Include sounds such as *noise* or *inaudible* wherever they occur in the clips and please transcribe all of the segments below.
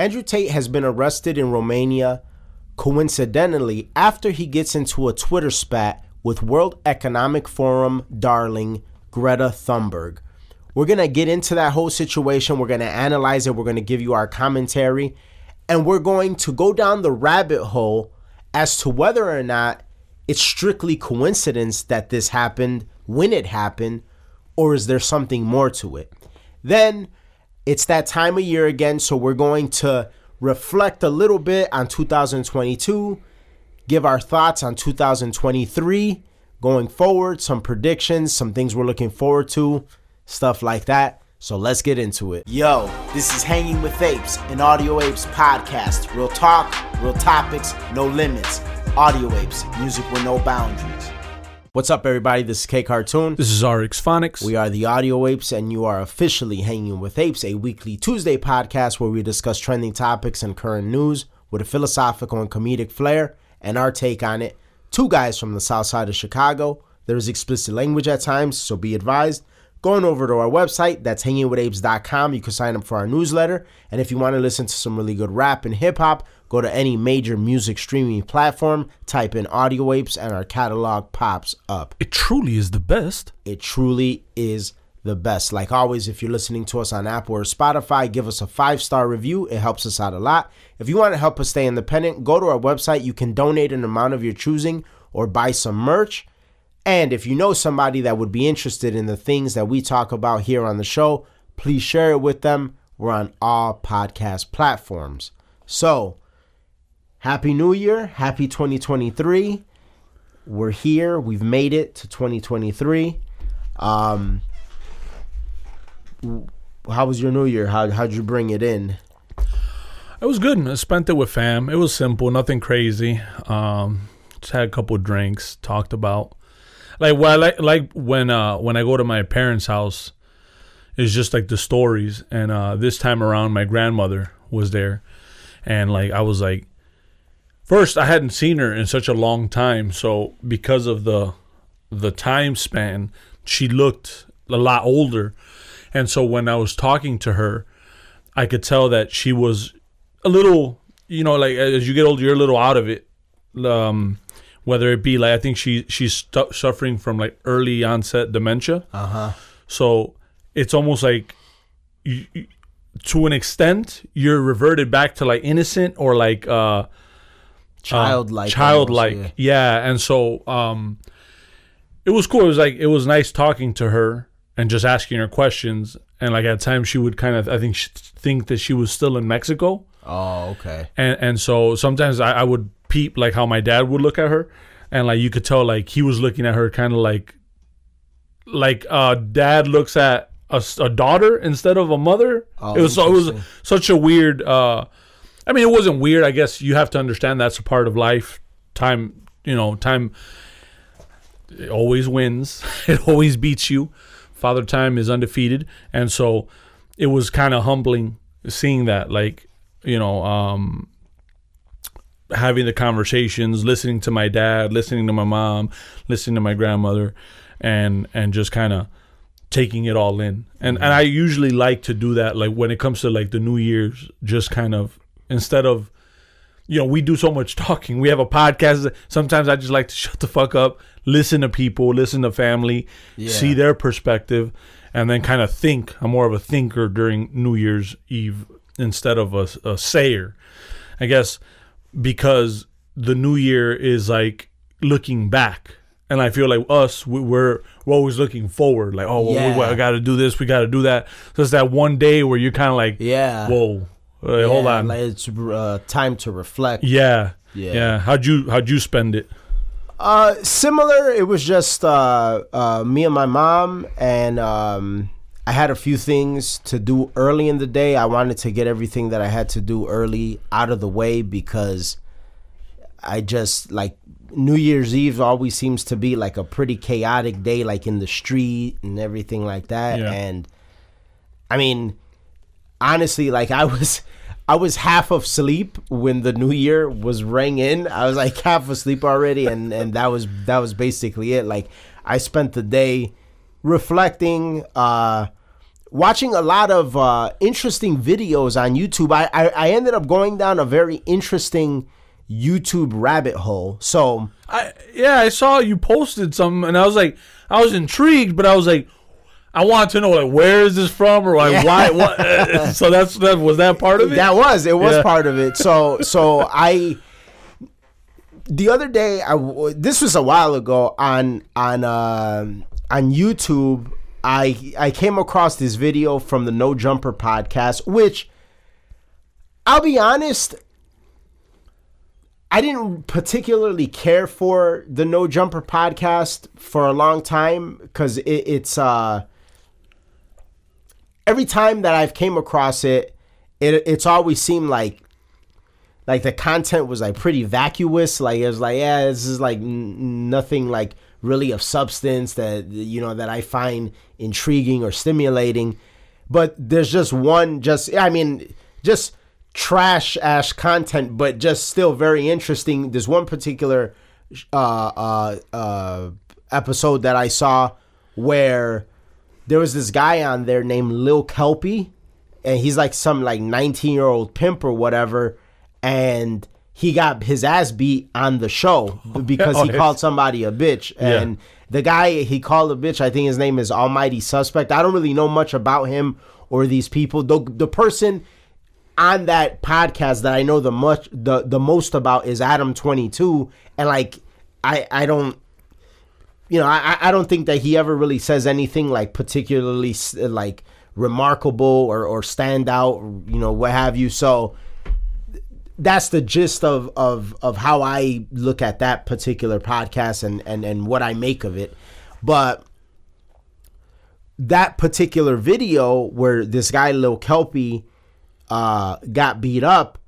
Andrew Tate has been arrested in Romania coincidentally after he gets into a Twitter spat with World Economic Forum darling Greta Thunberg. We're going to get into that whole situation. We're going to analyze it. We're going to give you our commentary. And we're going to go down the rabbit hole as to whether or not it's strictly coincidence that this happened when it happened, or is there something more to it? Then it's that time of year again, so we're going to reflect a little bit on 2022, give our thoughts on 2023 going forward, some predictions, some things we're looking forward to, stuff like that. So let's get into it. Yo, this is Hanging with Apes, an Audio Apes podcast. Real talk, real topics, no limits. Audio Apes, music with no boundaries. What's up, everybody? This is K Cartoon. This is RX Phonics. We are the Audio Apes, and you are officially Hanging with Apes, a weekly Tuesday podcast where we discuss trending topics and current news with a philosophical and comedic flair and our take on it. Two guys from the south side of Chicago. There is explicit language at times, so be advised. Going over to our website, that's hangingwithapes.com. You can sign up for our newsletter. And if you want to listen to some really good rap and hip hop, go to any major music streaming platform, type in Audio Apes, and our catalog pops up. It truly is the best. It truly is the best. Like always, if you're listening to us on Apple or Spotify, give us a five star review. It helps us out a lot. If you want to help us stay independent, go to our website. You can donate an amount of your choosing or buy some merch. And if you know somebody that would be interested in the things that we talk about here on the show, please share it with them. We're on all podcast platforms. So, Happy New Year. Happy 2023. We're here. We've made it to 2023. Um, how was your New Year? How, how'd you bring it in? It was good. I spent it with fam. It was simple, nothing crazy. Um, just had a couple drinks, talked about like well, like like when uh when I go to my parents' house, it's just like the stories. And uh, this time around, my grandmother was there, and like I was like, first I hadn't seen her in such a long time, so because of the the time span, she looked a lot older, and so when I was talking to her, I could tell that she was a little, you know, like as you get older, you're a little out of it. Um, whether it be like I think she she's stu- suffering from like early onset dementia. Uh huh. So it's almost like you, you- to an extent you're reverted back to like innocent or like uh Childlike. childlike almost, yeah. and so um it was cool it was like it was nice talking to her and just asking her questions and like at times she would kind of i think think that she was still in mexico Oh, okay. and and so sometimes I, I would peep like how my dad would look at her. And like you could tell like he was looking at her kind of like like uh dad looks at a daughter instead of a mother. Oh, it was so it was such a weird uh i mean it wasn't weird. I guess you have to understand that's a part of life. Time you know time it always wins. *laughs* It always beats you. Father time is undefeated. And so it was kind of humbling seeing that like you know um having the conversations listening to my dad listening to my mom listening to my grandmother and and just kind of taking it all in. And and i usually like to do that like when it comes to like the new year's just kind of instead of you know we do so much *laughs* talking. We have a podcast. Sometimes i just like to *laughs* shut the fuck up listen to people listen to family see their perspective and then kind of think. I'm more of a thinker during new year's eve instead of a, a sayer i guess because the new year is like looking back and i feel like us we- we're we're always looking forward like oh well, we, Yeah. i gotta do this we gotta do that so it's that one day where you're kind of like Yeah. whoa uh, hold on Like it's uh, time to reflect. yeah. Yeah. yeah how'd you how'd you spend it Uh, similar. It was just uh, uh, me and my mom, and um, I had a few things to do early in the day. I wanted to get everything that I had to do early out of the way because I just like New Year's Eve always seems to be like a pretty chaotic day, like in the street and everything like that. Yeah. And I mean, honestly, like I was. I was half of sleep when the new year was rang in. I was like half asleep already, and and that was that was basically it. Like I spent the day reflecting, uh, watching a lot of uh, interesting videos on YouTube. I, I I ended up going down a very interesting YouTube rabbit hole. So I yeah, I saw you posted some, and I was like, I was intrigued, but I was like, I wanted to know like where is this from or like why *laughs* what. so that's that was that part of it. That was it was Yeah. part of it. So *laughs* so I the other day I this was a while ago on on um on YouTube I I came across this video from the No Jumper podcast which I'll be honest I didn't particularly care for the No Jumper podcast for a long time cuz it, it's uh every time that I've came across it, it it's always seemed like like the content was like pretty vacuous. Like it was like, yeah, this is like n- nothing like really of substance that you know that I find intriguing or stimulating. But there's just one, just I mean, just trash ash content, but just still very interesting. There's one particular uh, uh, uh, episode that I saw where there was this guy on there named Lil Kelpie, and he's like some like 19 year old pimp or whatever, and he got his ass beat on the show *laughs* because he called somebody a bitch, Yeah. and the guy he called a bitch, I think his name is Almighty Suspect. I don't really know much about him or these people. The the person on that podcast that I know the much the the most about is Adam Twenty Two, and like I I don't you know I I don't think that he ever really says anything like particularly like remarkable or or stand out or, you know what have you. So that's the gist of of of how I look at that particular podcast and and and what I make of it, but that particular video where this guy Lil Kelpie uh, got beat up,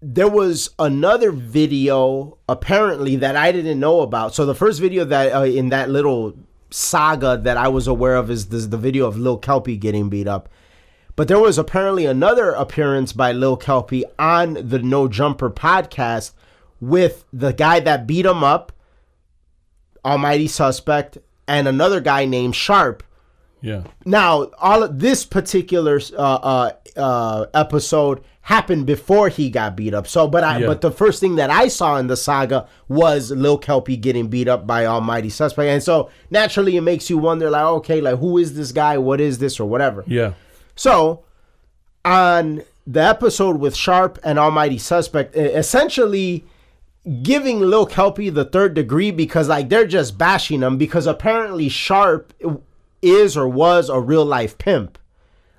there was another video apparently that I didn't know about. So the first video that uh, in that little saga that I was aware of is this, the video of Lil Kelpie getting beat up. But there was apparently another appearance by Lil Kelpie on the No Jumper podcast with the guy that beat him up, Almighty Suspect, and another guy named Sharp. Yeah. Now, all of this particular uh, uh, uh, episode happened before he got beat up. So, but I, Yeah. but the first thing that I saw in the saga was Lil Kelpie getting beat up by Almighty Suspect, and so naturally it makes you wonder, like, okay, like who is this guy? What is this, or whatever. Yeah. So, on the episode with Sharp and Almighty Suspect, essentially giving Lil Kelpie the third degree because like they're just bashing him because apparently Sharp is or was a real life pimp.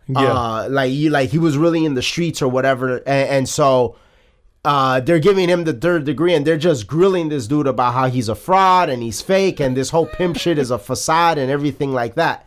Yeah. Uh, like you like he was really in the streets or whatever, and, and so uh, they're giving him the third degree, and they're just grilling this dude about how he's a fraud and he's fake, and this whole pimp shit is a facade and everything like that.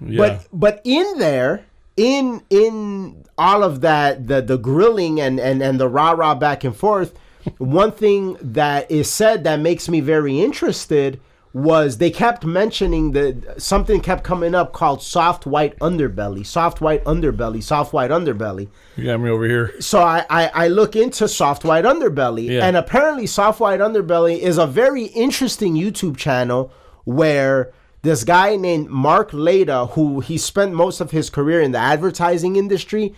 yeah. But but in there, in in all of that, the the grilling and and and the rah rah back and forth, one thing that is said that makes me very interested was they kept mentioning that something kept coming up called soft white underbelly, soft white underbelly, soft white underbelly you got me over here. so I, I, I look into soft white underbelly Yeah. and apparently soft white underbelly is a very interesting youtube channel where this guy named mark laita who he spent most of his career in the advertising industry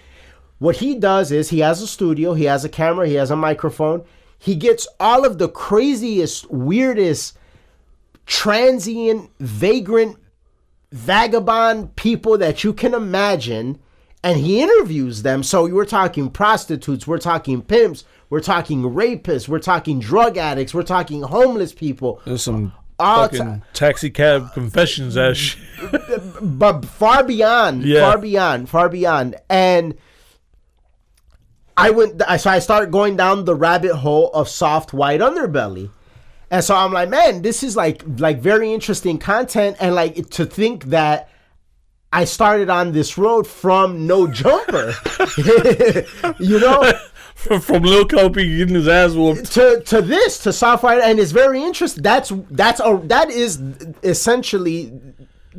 what he does is he has a studio he has a camera he has a microphone. He gets all of the craziest weirdest transient vagrant vagabond people that you can imagine and he interviews them. So we're talking prostitutes we're talking pimps we're talking rapists we're talking drug addicts we're talking homeless people. There's some All fucking taxi cab confessions *laughs* shit. but far beyond Yeah. far beyond far beyond. And i went I so i started going down the rabbit hole of soft white underbelly. And so i'm like man this is like like very interesting content. And like to think that I started on this road from no jumper, *laughs* you know, *laughs* From Lil Kelpie getting his ass whooped. to to this to white, and it's very interesting. That's that's a that is essentially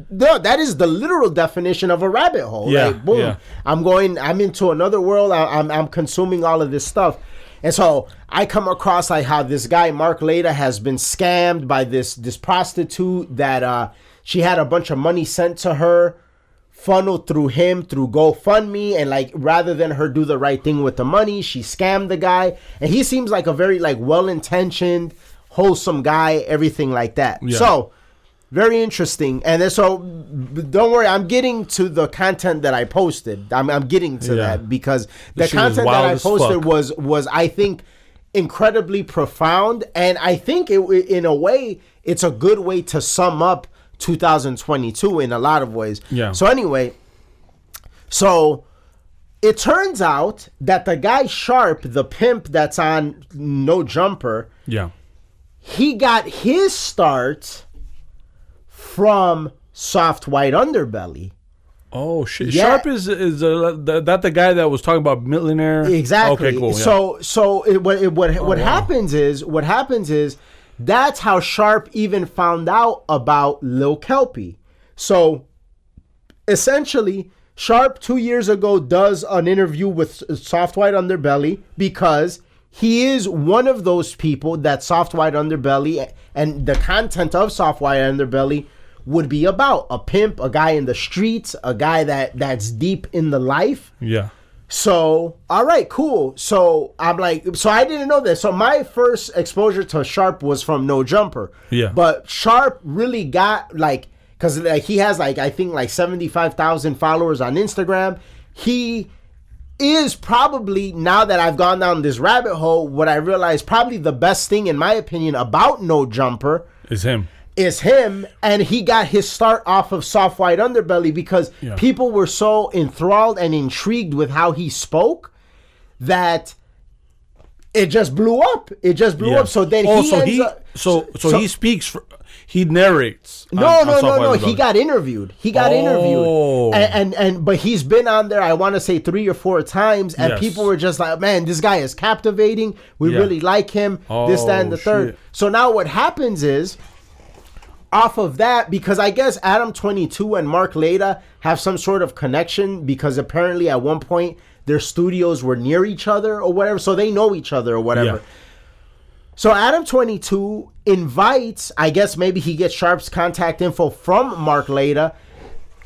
no, that is the literal definition of a rabbit hole. Yeah, like, boom. yeah. I'm going. I'm into another world. I, I'm I'm consuming all of this stuff, and so I come across like how this guy Mark Laita has been scammed by this this prostitute that uh she had a bunch of money sent to her funneled through him through GoFundMe and like rather than her do the right thing with the money, she scammed the guy. And he seems like a very like well-intentioned, wholesome guy, everything like that. Yeah. So very interesting. And then so don't worry, I'm getting to the content that I posted. I'm, I'm getting to Yeah. that because the is content that I posted was was I think incredibly profound and I think it in a way it's a good way to sum up 2022 in a lot of ways. Yeah. So anyway, so it turns out that the guy Sharp, the pimp that's on No Jumper, Yeah. he got his start from Soft White Underbelly. Oh shit! Yeah. Sharp is is uh, that the guy that was talking about millionaire? Exactly. Okay, cool. yeah. So so it, what it, what what wow. happens is what happens is that's how Sharp even found out about Lil Kelpie. So essentially, Sharp two years ago does an interview with Soft White Underbelly because he is one of those people that Soft White Underbelly and the content of Soft White Underbelly would be about a pimp, a guy in the streets, a guy that that's deep in the life. yeah. So, all right, cool. So I'm like, so I didn't know this. So my first exposure to Sharp was from No Jumper. Yeah. But Sharp really got like, cause like he has like I think like seventy five thousand followers on Instagram. He is probably now that I've gone down this rabbit hole, what I realized probably the best thing in my opinion about No Jumper is him. Is him and he got his start off of soft white underbelly because Yeah. people were so enthralled and intrigued with how he spoke that it just blew up it just blew Yeah. up so then oh, he so he up so, so so- he speaks. For, he narrates. no, on- on no, no, no. He got interviewed. He got Oh. interviewed, and, and and but he's been on there. I want to say three or four times, and Yes. people were just like, "Man, this guy is captivating. We Yeah. really like him. this, that, and the Oh, third. So now what happens is, off of that, because I guess Adam Twenty Two and Mark Laita have some sort of connection because apparently at one point their studios were near each other or whatever, so they know each other or whatever. Yeah. So Adam 22 invites, I guess maybe he gets Sharp's contact info from Mark Laita.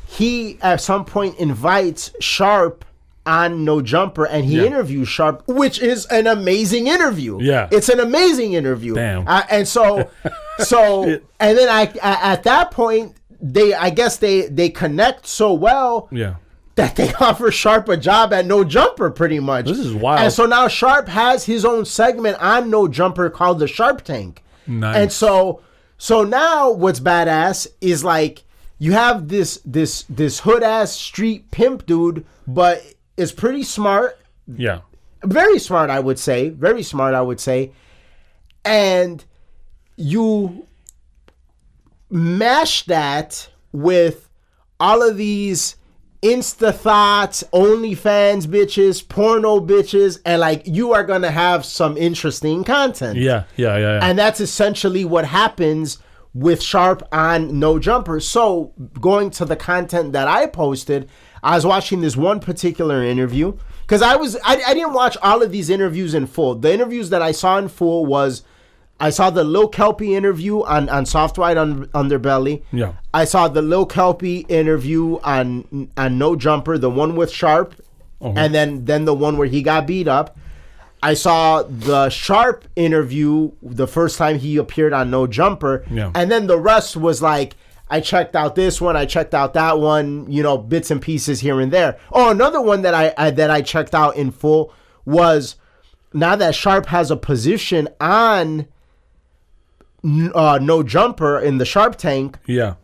He at some point invites Sharp on No Jumper and he Yeah. interviews Sharp, which is an amazing interview. Yeah. It's an amazing interview. Damn. Uh, and so *laughs* so and then I at that point they I guess they they connect so well Yeah. that they *laughs* offer Sharp a job at No Jumper pretty much. This is wild. And so now Sharp has his own segment on No Jumper called the Sharp Tank. Nice. And so so now what's badass is like you have this this this hood ass street pimp dude, but is pretty smart, Yeah. very smart I would say, very smart I would say. And you mash that with all of these insta thoughts, OnlyFans bitches, porno bitches, and like you are gonna have some interesting content. Yeah. Yeah. Yeah. yeah. And that's essentially what happens with Sharp on No Jumper. So, going to the content that I posted, I was watching this one particular interview because I was I, I didn't watch all of these interviews in full. The interviews that I saw in full was I saw the Lil Kelpie interview on on Soft White on Underbelly. Yeah. I saw the Lil Kelpie interview on on No Jumper, the one with Sharp, Uh-huh. and then then the one where he got beat up. I saw the Sharp interview the first time he appeared on No Jumper, Yeah. and then the rest was like I checked out this one, I checked out that one, you know, bits and pieces here and there. Oh, another one that I, I that I checked out in full was now that Sharp has a position on uh, No Jumper in the Sharp Tank, yeah.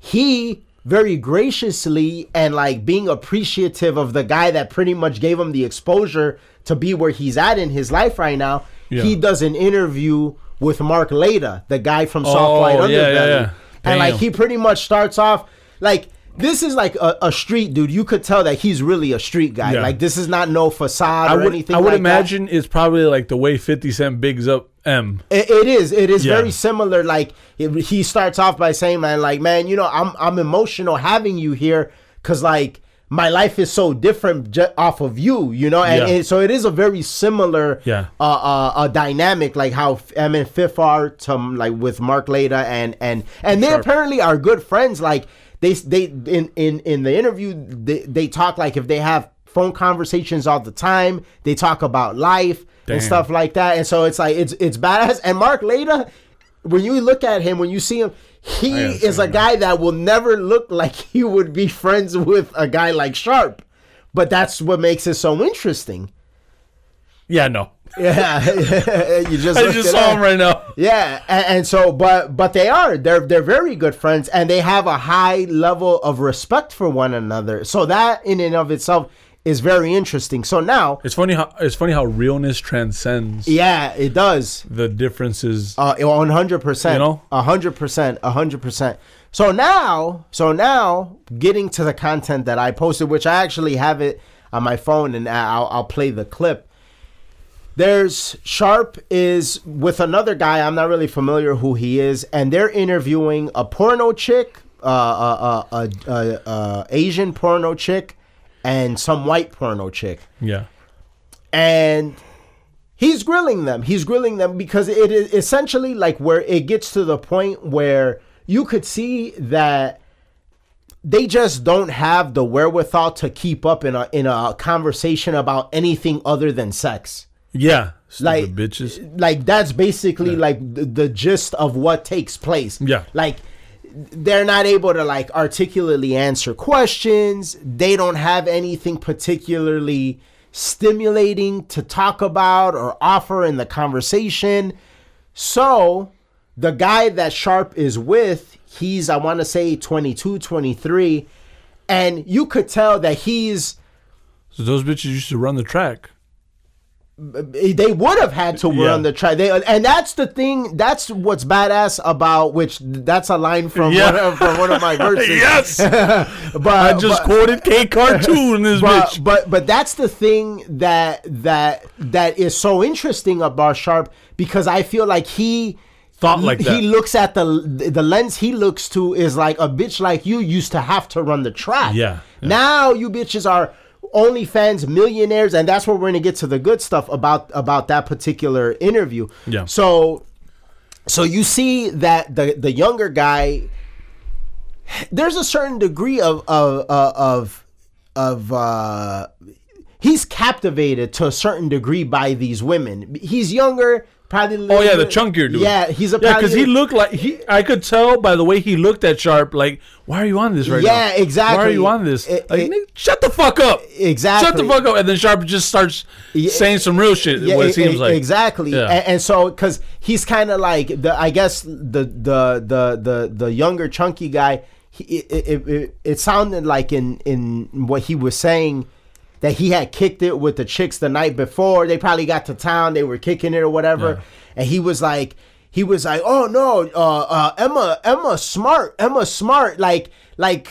he very graciously and like being appreciative of the guy that pretty much gave him the exposure to be where he's at in his life right now. Yeah. He does an interview with Mark Laita, the guy from Soft Oh, Underbelly. yeah, yeah. And like he pretty much starts off like this is like a, a street dude. You could tell that he's really a street guy. Yeah. Like this is not no facade I or would. anything I would like that. imagine it's probably like the way Fifty Cent bigs up M. It, it is. It is Yeah. very similar. Like it, he starts off by saying, "Man, like man, you know, I'm I'm emotional having you here because like my life is so different ju- off of you, you know." And, Yeah. and so it is a very similar, Yeah. uh, uh, uh dynamic, like how M and Fifth are to like with Mark Laita and and and they Sure. apparently are good friends. Like they they in in in the interview they, they talk like if they have phone conversations all the time, they talk about life Damn. and stuff like that, and so it's like it's it's badass. And Mark Laita, when you look at him, when you see him. He is a guy that will never look like *laughs* he would be friends with a guy like Sharp. But that's what makes it so interesting. Yeah, no. *laughs* Yeah, *laughs* you just I just saw up. him right now. Yeah, and, and so but but they are they're they're very good friends and they have a high level of respect for one another. So that in and of itself is very interesting. So now, It's funny how it's funny how realness transcends yeah, it does. the differences. Uh, one hundred percent. You know? a hundred percent, a hundred percent. So now, so now, getting to the content that I posted, which I actually have it on my phone, and I'll, I'll play the clip. There's Sharp is with another guy. I'm not really familiar who he is, and they're interviewing a porno chick, uh, uh, uh, uh, uh, uh, Asian porno chick, and some white porno chick Yeah. and he's grilling them. He's grilling them because it is essentially like where it gets to the point where you could see that they just don't have the wherewithal to keep up in a in a conversation about anything other than sex. Yeah. Like bitches. Like that's basically like the, the gist of what takes place. Yeah. Like they're not able to like articulately answer questions. They don't have anything particularly stimulating to talk about or offer in the conversation. So, the guy that Sharp is with, he's I want to say 22, 23, and you could tell that he's So those bitches used to run the track. They would have had to Yeah. run the track. They, and that's the thing. That's what's badass about which. That's a line from Yeah. one of, from one of my *laughs* verses. yes. *laughs* but I just but, quoted K *laughs* cartoon this but, bitch. but but that's the thing that that that is so interesting about Sharp because I feel like he Thought like he that. looks at the the lens he looks to is like a bitch like you used to have to run the track. Yeah, yeah. Now you bitches are OnlyFans millionaires, and that's where we're gonna get to the good stuff about about that particular interview. Yeah. So so you see that the the younger guy there's a certain degree of of of of uh he's captivated to a certain degree by these women. He's younger, probably. Oh yeah, the chunkier dude. Yeah, he's a yeah because he looked like he. I could tell by the way he looked at Sharp. Like, why are you on this right now? Yeah, exactly. Why are you on this? It- like, it- shut the fuck up. Exactly. Shut the fuck up. And then Sharp just starts Yeah, saying some real shit. what e- it seems like exactly, Yeah. and, and so because he's kind of like the, I guess the the the the the younger chunky guy. He, it, it, it, it sounded like in in what he was saying that he had kicked it with the chicks the night before. They probably got to town. They were kicking it or whatever, Yeah. and he was like. He was like, "Oh no, uh, uh, Emma, Emma Smart, Emma Smart, like, like,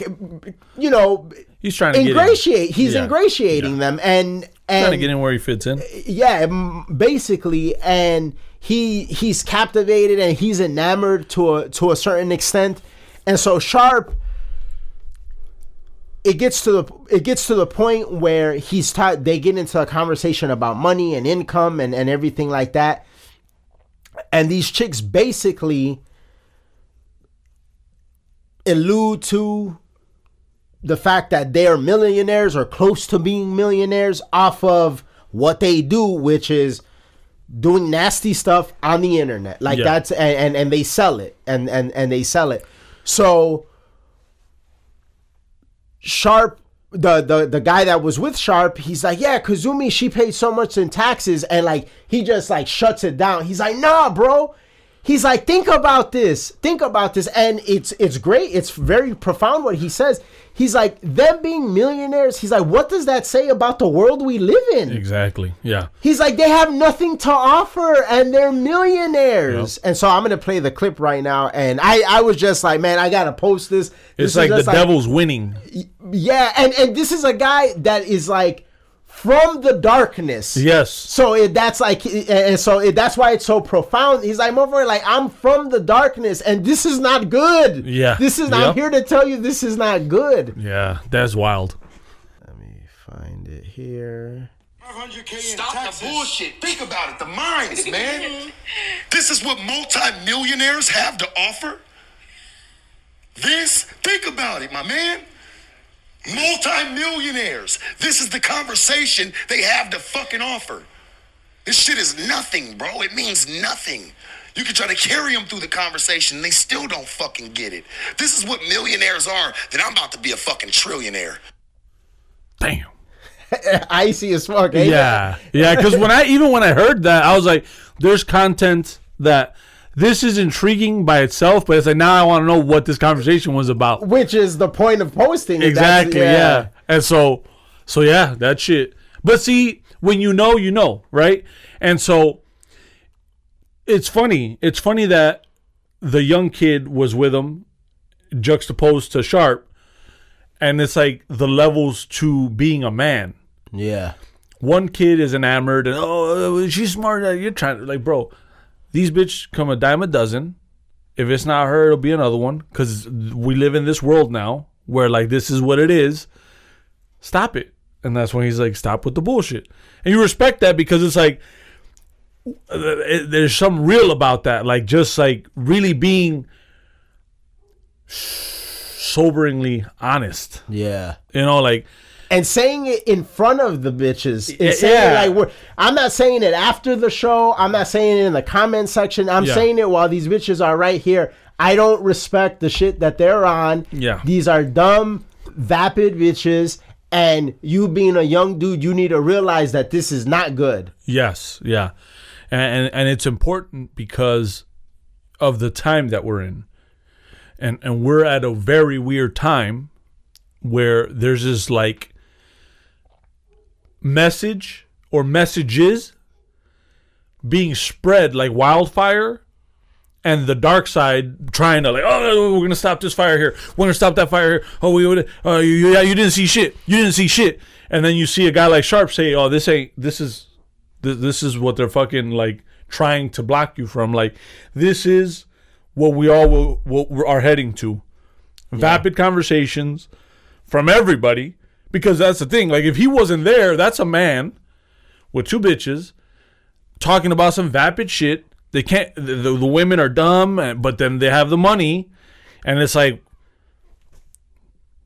you know, He's trying to ingratiate. He's Yeah. ingratiating them, and and trying to get in where he fits in. yeah basically and he he's captivated and he's enamored to a to a certain extent and so sharp it gets to the it gets to the point where he's taught they get into a conversation about money and income and and everything like that and these chicks basically allude to the fact that they are millionaires or close to being millionaires off of what they do, which is doing nasty stuff on the internet. Like Yeah. that's and, and and they sell it and and and they sell it. So Sharp the, the the guy that was with Sharp, he's like, yeah, Kazumi, she paid so much in taxes, and like he just like shuts it down. He's like, nah, bro. He's like, think about this, think about this, and it's it's great. It's very profound what he says. He's like, them being millionaires. He's like, what does that say about the world we live in? Exactly. Yeah. He's like, they have nothing to offer and they're millionaires. And so I'm gonna play the clip right now. And I, I was just like, man, I gotta post this. This It's like the just devil's winning. Yeah, and and this is a guy that is like from the darkness. Yes. So it, that's like, and so it, that's why it's so profound. He's like, motherfucker, like I'm from the darkness, and this is not good. Yeah. this is. Yep. I'm here to tell you, this is not good. Yeah. That's wild. Let me find it here. 500K in Stop the bullshit. Think about it. The minds, man. *laughs* this is what multi-millionaires have to offer. This, think about it, my man. Multi-millionaires. This is the conversation they have to fucking offer. This shit is nothing, bro. It means nothing. You can try to carry them through the conversation, and they still don't fucking get it. This is what millionaires are. Then I'm about to be a fucking trillionaire. Damn. *laughs* Icy as fuck. ain't it? Yeah, yeah. Because when I even when I heard that, I was like, "There's content that this is intriguing by itself, but it's like now I want to know what this conversation was about." Which is the point of posting. Exactly. That's- Yeah. And so, so yeah, that shit. But see, when you know, you know, right? And so, it's funny. It's funny that the young kid was with him, juxtaposed to Sharp, and it's like the levels to being a man Yeah. one kid is enamored and oh she's smart you're trying to like bro these bitch come a dime a dozen. If it's not her it'll be another one because we live in this world now where like this is what it is. Stop it. And that's when he's like stop with the bullshit. And you respect that because it's like uh, there's some real about that. Like just like really being soberingly honest. Yeah. you know like and saying it in front of the bitches. And saying yeah. it like we're, I'm not saying it after the show. I'm not saying it in the comment section. I'm Yeah. saying it while these bitches are right here. I don't respect the shit that they're on. Yeah. These are dumb, vapid bitches. And you being a young dude, you need to realize that this is not good. Yes, yeah, and, and and it's important because of the time that we're in, and and we're at a very weird time where there's this like message or messages being spread like wildfire and the dark side trying to like, oh, we're gonna stop this fire here. We're gonna stop that fire here. Oh, we would. Uh, you, yeah, you didn't see shit. You didn't see shit. And then you see a guy like Sharp say, oh, this ain't. This is. This, this is what they're fucking like trying to block you from. Like, this is what we all will, will are heading to. Vapid conversations from everybody because that's the thing. Like, if he wasn't there, that's a man with two bitches talking about some vapid shit. They can't. The, the, women are dumb, but then they have the money, and it's like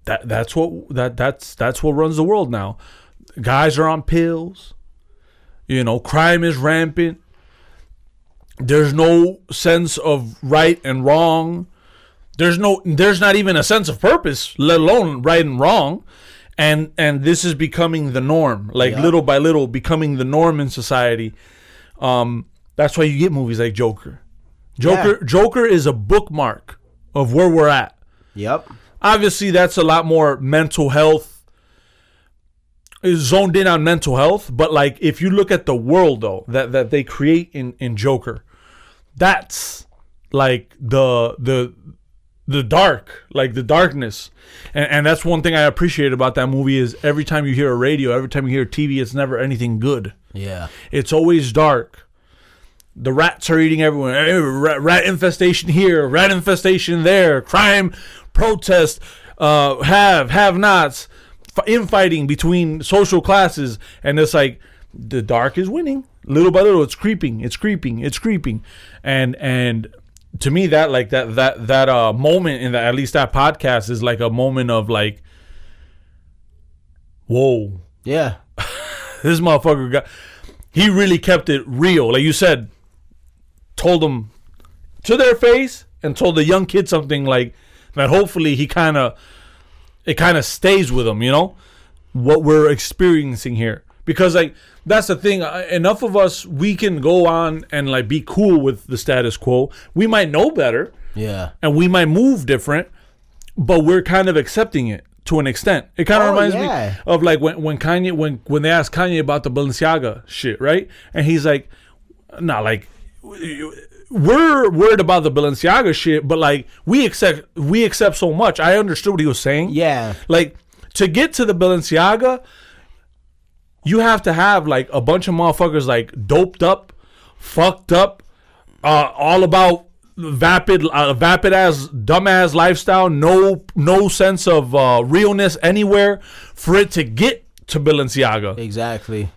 that. That's what that that's that's what runs the world now. Guys are on pills. You know, crime is rampant. There's no sense of right and wrong. There's no. There's not even a sense of purpose, let alone right and wrong. And and this is becoming the norm, like Yeah. little by little, becoming the norm in society. Um, that's why you get movies like Joker. Joker Joker is a bookmark of where we're at. Yep. Obviously, that's a lot more mental health is zoned in on mental health. But like, if you look at the world though that that they create in in Joker, that's like the the the dark, like the darkness, and and that's one thing I appreciate about that movie is every time you hear a radio, every time you hear TV, it's never anything good. Yeah. It's always dark. The rats are eating everyone. Rat, rat infestation here, rat infestation there, crime, protest, uh, have, have nots, f- infighting between social classes. And it's like the dark is winning. Little by little, it's creeping, it's creeping, it's creeping. And, and, to me that like that that that uh moment in that at least that podcast is like a moment of like whoa. Yeah. *laughs* this motherfucker got he really kept it real. Like you said told them to their face and told the young kid something like that hopefully he kind of it kind of stays with him you know? What we're experiencing here because like that's the thing enough of us we can go on and like be cool with the status quo we might know better Yeah. and we might move different, but we're kind of accepting it to an extent. It kind of Oh, reminds yeah. me of like when, when Kanye when when they asked Kanye about the Balenciaga shit, right? And he's like, "Nah, like we're worried about the Balenciaga shit, but like we accept we accept so much." I understood what he was saying. Yeah. Like to get to the Balenciaga, you have to have like a bunch of motherfuckers like doped up, fucked up, uh, all about vapid, uh, vapid ass, dumbass lifestyle. No, no sense of uh, realness anywhere for it to get to Balenciaga Exactly.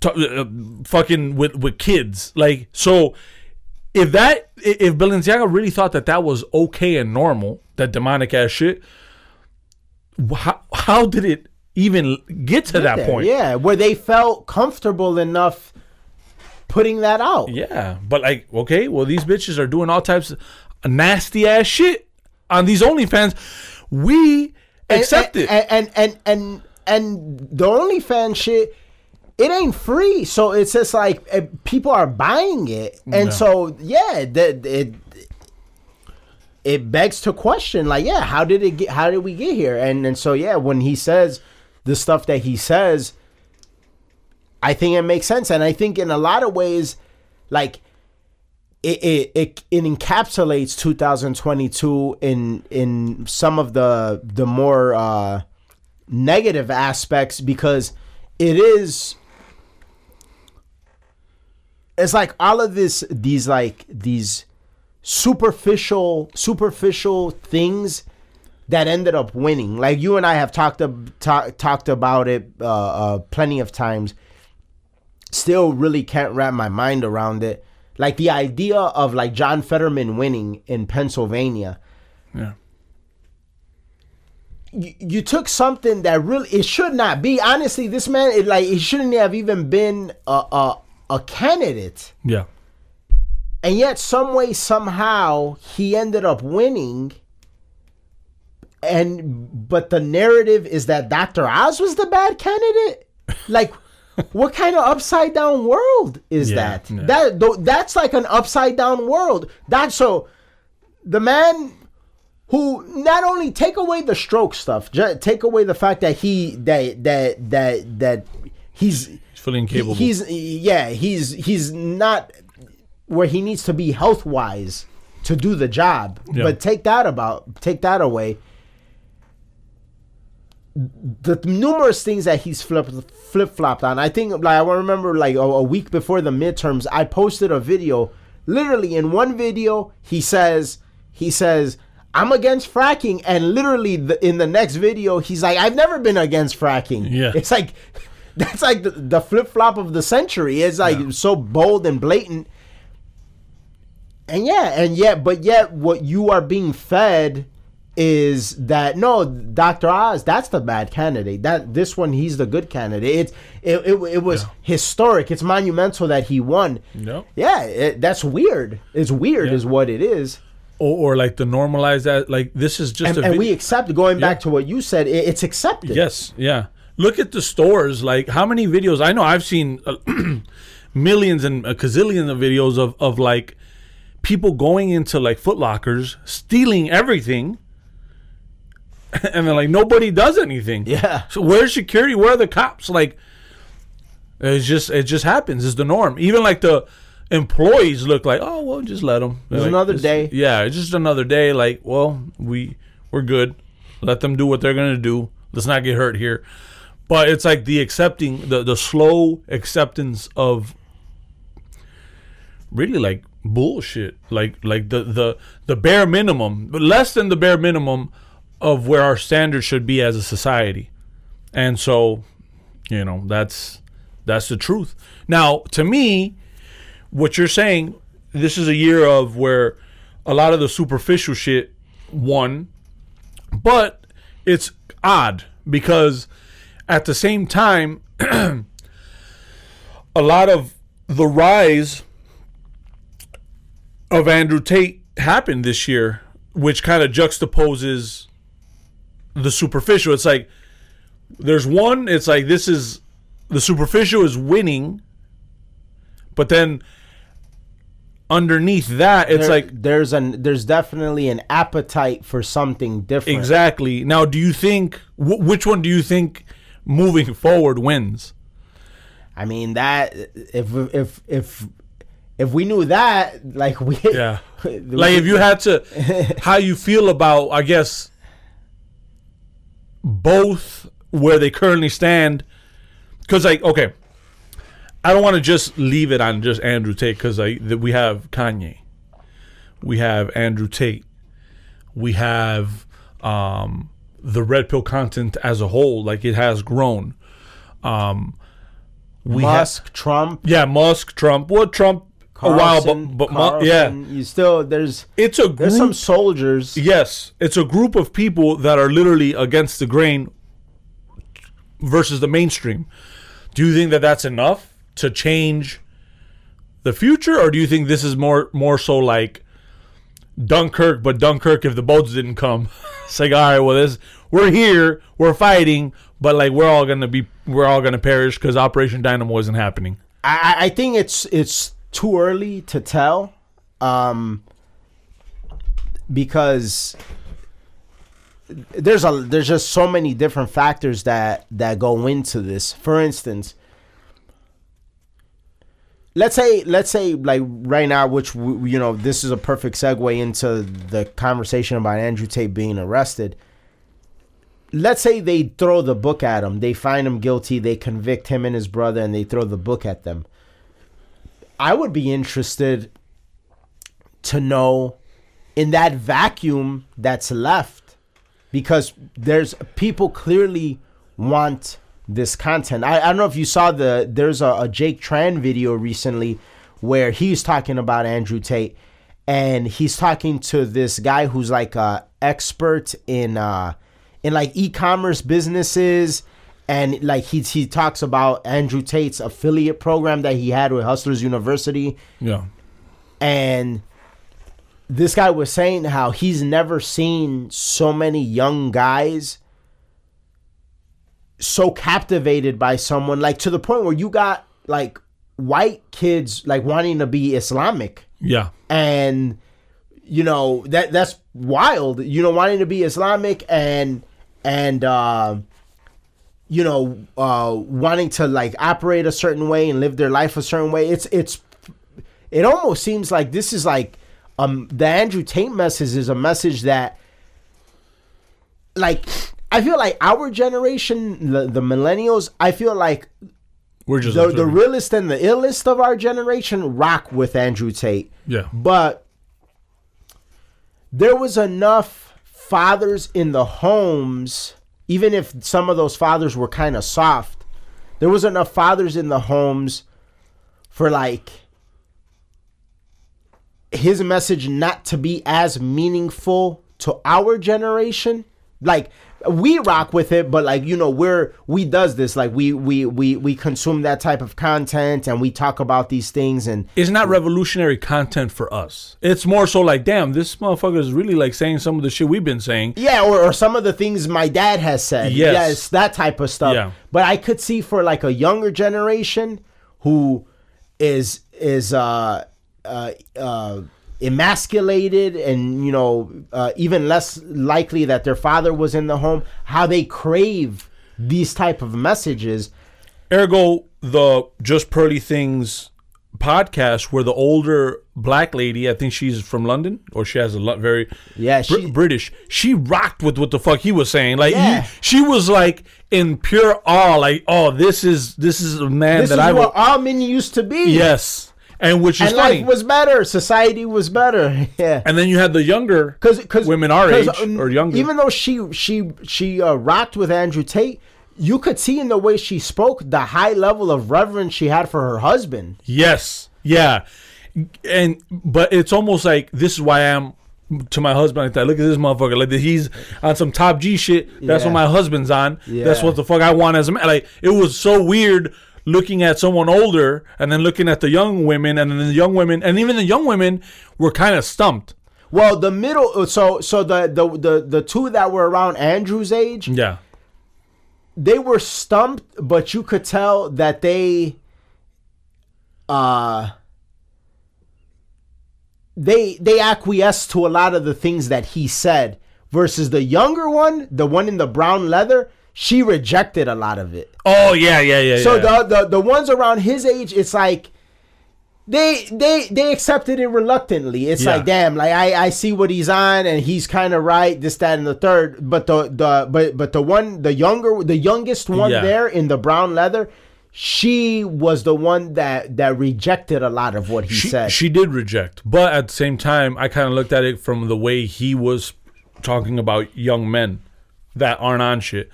t- uh, fucking with with kids. Like so, if that if Balenciaga really thought that that was okay and normal, that demonic ass shit. How, how did it even get to that there, point? Yeah, where they felt comfortable enough putting that out. Yeah, but like, okay, well, these bitches are doing all types of nasty ass shit on these OnlyFans. We accept and, it. And and and and, and the OnlyFans shit, it ain't free. So it's just like eh, people are buying it, and Yeah. so yeah, that it it begs to question, like, yeah, how did it get? How did we get here? And and so yeah, when he says the stuff that he says, I think it makes sense, and I think in a lot of ways, like it it, it, it encapsulates 2022 in in some of the the more uh, negative aspects because it is it's like all of this these like these superficial superficial things that ended up winning. Like you and i have talked ab- ta- talked about it uh, uh, plenty of times. Still really can't wrap my mind around it. Like the idea of like john fetterman winning in pennsylvania. Yeah. you, you took something that really it should not be. Honestly this man it like he shouldn't have even been a a, a candidate. Yeah. and yet some way somehow he ended up winning and but the narrative is that dr oz was the bad candidate like what kind of upside down world is Yeah, that yeah. that tho- that's like an upside down world that's so the man who not only take away the stroke stuff ju- take away the fact that he that that that that he's He's fully incapable. He's yeah, he's he's not where he needs to be health wise to do the job. Yeah. But take that about take that away. The numerous things that he's flip flip flopped on. I think like I remember like a, a week before the midterms, I posted a video. Literally in one video, he says he says I'm against fracking, and literally the, in the next video, he's like I've never been against fracking. Yeah. it's like *laughs* that's like the, the flip flop of the century. It's like so bold and blatant. And yeah, and yet, but yet, what you are being fed is that no, Doctor Oz, that's the bad candidate. That this one, he's the good candidate. It's it it, it was historic. It's monumental that he won. no Yeah, it, that's weird. It's weird, Yeah. is what it is. or, or like the normalize that. Like this is just And, a and vid- we accept. Going back Yeah. to what you said, it, it's accepted. Yes, yeah. Look at the stores. Like how many videos? I know I've seen uh, *clears throat* millions and a gazillion of videos of of like people going into like Foot Lockers, stealing everything, *laughs* and then like nobody does anything. Yeah. So where's security? Where are the cops? Like it's just it just happens. It's the norm. Even like the employees look like, oh well, just let them. It's another day. Yeah, it's just another day. Like, well, we we're good. Let them do what they're gonna do. Let's not get hurt here. But it's like the accepting the the slow acceptance of really like bullshit. Like like the the the bare minimum, but less than the bare minimum of where our standards should be as a society. And so, you know, that's that's the truth. Now, to me, what you're saying, this is a year of where a lot of the superficial shit won, but it's odd because at the same time, *clears throat* a lot of the rise of Andrew Tate happened this year, which kind of juxtaposes the superficial. It's like there's one, it's like this is the superficial is winning, but then underneath that, it's There- like there's an there's definitely an appetite for something different. exactly. Now, do you think wh- which one do you think moving forward wins? I mean that if if if if we knew that, like we Yeah. *laughs* Like if you had to, *laughs* how you feel about, I guess, both where they currently stand. Because, like, okay, I don't want to just leave it on just Andrew Tate because like, we have Kanye, we have Andrew Tate, we have um, the red pill content as a whole. Like, it has grown. Um, we Musk, Trump, yeah, Musk, Trump. Well, Trump while, but- Carlson, but mo- yeah. You still there's It's a there's some soldiers. Yes, it's a group of people that are literally against the grain versus the mainstream. Do you think that that's enough to change the future, or do you think this is more more so like Dunkirk, but Dunkirk if the boats didn't come? *laughs* it's like, all right, well, this we're here, we're fighting, but like we're all gonna be we're all gonna perish because Operation Dynamo isn't happening. I, I think it's it's too early to tell, um, because there's a there's just so many different factors that that go into this. For instance, let's say let's say like right now, which w- you know this is a perfect segue into the conversation about Andrew Tate being arrested. Let's say they throw the book at him, they find him guilty, they convict him and his brother, and they throw the book at them. I would be interested to know in that vacuum that's left because there's people clearly want this content. I, I don't know if you saw the there's a, a Jake Tran video recently where he's talking about Andrew Tate and he's talking to this guy who's like a expert in uh in like e-commerce businesses and like he he talks about Andrew Tate's affiliate program that he had with Hustlers University. Yeah, and this guy was saying how he's never seen so many young guys so captivated by someone like to the point where you got like white kids like wanting to be Islamic. Yeah, and you know that that's wild you know wanting to be islamic and and uh you know uh wanting to like operate a certain way and live their life a certain way it's it's it almost seems like this is like um the andrew tate message is a message that like i feel like our generation the, the millennials i feel like we're just the, the realest and the illest of our generation rock with Andrew Tate. Yeah. But there was enough fathers in the homes, even if some of those fathers were kind of soft, there was enough fathers in the homes for like his message not to be as meaningful to our generation. Like we rock with it, but like you know, we're we does this like we we we we consume that type of content and we talk about these things and it's not revolutionary content for us. It's more so like, damn, this motherfucker is really like saying some of the shit we've been saying. yeah, or, or some of the things my dad has said. Yes. yes, that type of stuff. Yeah. But I could see for like a younger generation who is is uh uh uh emasculated and you know uh, even less likely that their father was in the home how they crave these type of messages Ergo, the Just Pearly Things podcast, where the older black lady, I think she's from London, or she has a lot very Yeah, Br- British. She rocked with what the fuck he was saying. Like Yeah. he, she was like in pure awe. Like, oh, this is this is a man this that is I what all men used to be Yes, and which is and funny. life was better society was better *laughs* yeah and then you had the younger because because women our age or younger. Even though she she she uh, rocked with Andrew Tate, you could see in the way she spoke the high level of reverence she had for her husband. Yes. Yeah. And but it's almost like this is why I'm to my husband like that. Look at this motherfucker. Like he's on some top G shit. That's Yeah. what my husband's on. That's what the fuck I want as a man. Like it was so weird looking at someone older and then looking at the young women and then the young women and even the young women were kind of stumped. Well, the middle, so so the the the the two that were around Andrew's age, Yeah. they were stumped, but you could tell that they, uh, they they acquiesced to a lot of the things that he said. Versus the younger one, the one in the brown leather, she rejected a lot of it. Oh yeah, yeah, yeah. So yeah. the, the the ones around his age, it's like they they they accepted it reluctantly. It's Yeah. like damn, like I I see what he's on and he's kind of right. This that and the third. But the the but but the one the younger the youngest one Yeah. there in the brown leather, she was the one that that rejected a lot of what he she, said. she did reject, but at the same time, I kind of looked at it from the way he was talking about young men that aren't on shit.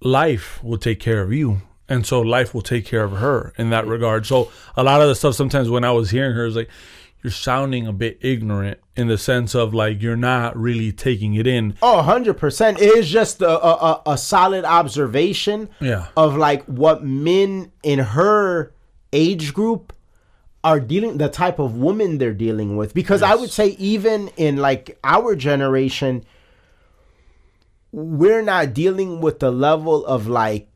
Life will take care of you. and so life will take care of her in that regard. So a lot of the stuff sometimes when I was hearing her is like you're sounding a bit ignorant in the sense of like you're not really taking it in. Oh, 100%. It is just a, a, a- solid observation Yeah. of like what men in her age group are dealing, the type of woman they're dealing with. Because I would say, even in like our generation, we're not dealing with the level of like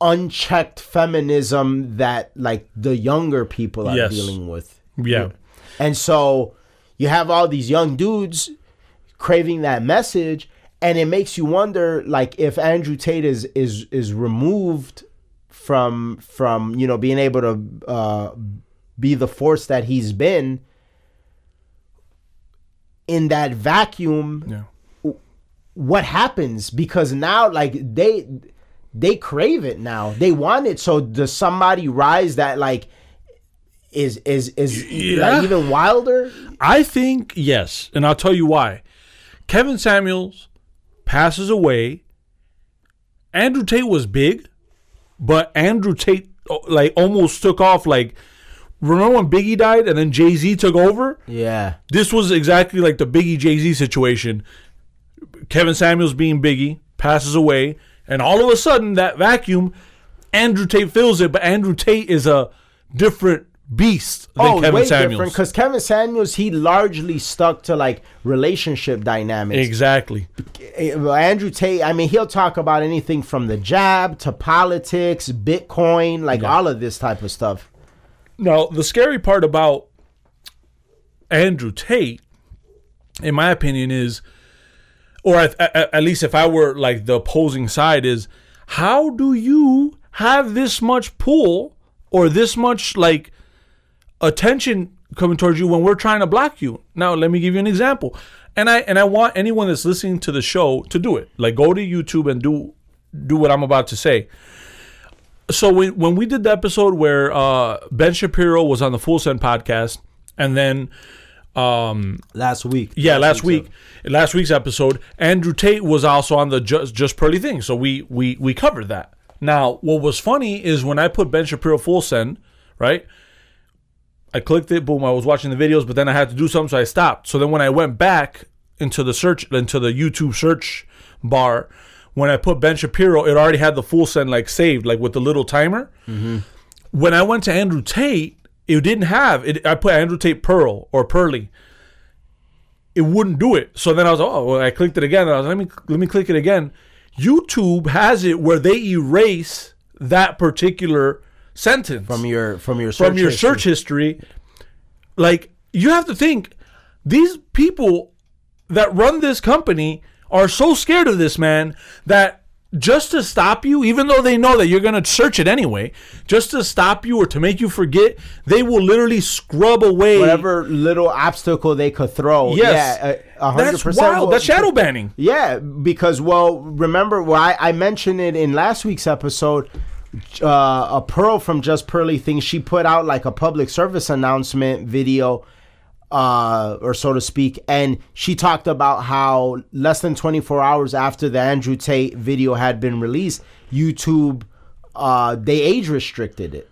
unchecked feminism that like the younger people are Yes. dealing with. Yeah. And so you have all these young dudes craving that message and it makes you wonder like if Andrew Tate is is is removed from from you know being able to uh be the force that he's been in that vacuum Yeah. What happens because now like they they crave it now they want it so does somebody rise that like is is is Yeah. like even wilder I think yes, and I'll tell you why. Kevin Samuels passes away. Andrew Tate was big, but Andrew Tate oh, like almost took off. Like, remember when Biggie died and then Jay Z took over? yeah This was exactly like the Biggie Jay Z situation. Kevin Samuels being Biggie passes away, and all of a sudden that vacuum, Andrew Tate fills it. But Andrew Tate is a different beast than oh Kevin way Samuels. different because Kevin Samuels he largely stuck to like relationship dynamics Exactly. Eh, Andrew Tate, I mean, he'll talk about anything from the jab to politics, Bitcoin, like all of this type of stuff. Now, the scary part about Andrew Tate, in my opinion, is, or at, at, at least if I were like the opposing side, is how do you have this much pull or this much like attention coming towards you when we're trying to block you? Now, let me give you an example. And I and I want anyone that's listening to the show to do it. Like go to YouTube and do do what I'm about to say so when when we did the episode where uh, Ben Shapiro was on the Full Send podcast, and then um, Last week. yeah, last week's week, last week's episode, Andrew Tate was also on the just just pearly thing. So we we we covered that. Now, what was funny is when I put Ben Shapiro Full Send, right? I clicked it, boom. I was watching the videos, but then I had to do something, so I stopped. So then when I went back into the search into the YouTube search bar, when I put Ben Shapiro, it already had the full send like saved, like with the little timer. When I went to Andrew Tate, it didn't have it. I put Andrew Tate Pearl or Pearly. It wouldn't do it. So then I was oh, well, I clicked it again. I was let me let me click it again. YouTube has it where they erase that particular sentence From your from your search from your history. search history. Like you have to think these people that run this company are so scared of this man that just to stop you, even though they know that you're going to search it anyway, just to stop you or to make you forget, they will literally scrub away whatever little obstacle they could throw. Yes, Yeah, a- a hundred that's percent. wild. will- That's shadow banning. Yeah, because well, remember well, I, I mentioned it in last week's episode. Uh, a pearl from Just Pearly Things. She put out like a public service announcement video, uh, or so to speak, and she talked about how less than 24 hours after the Andrew Tate video had been released, YouTube, uh, they age restricted it.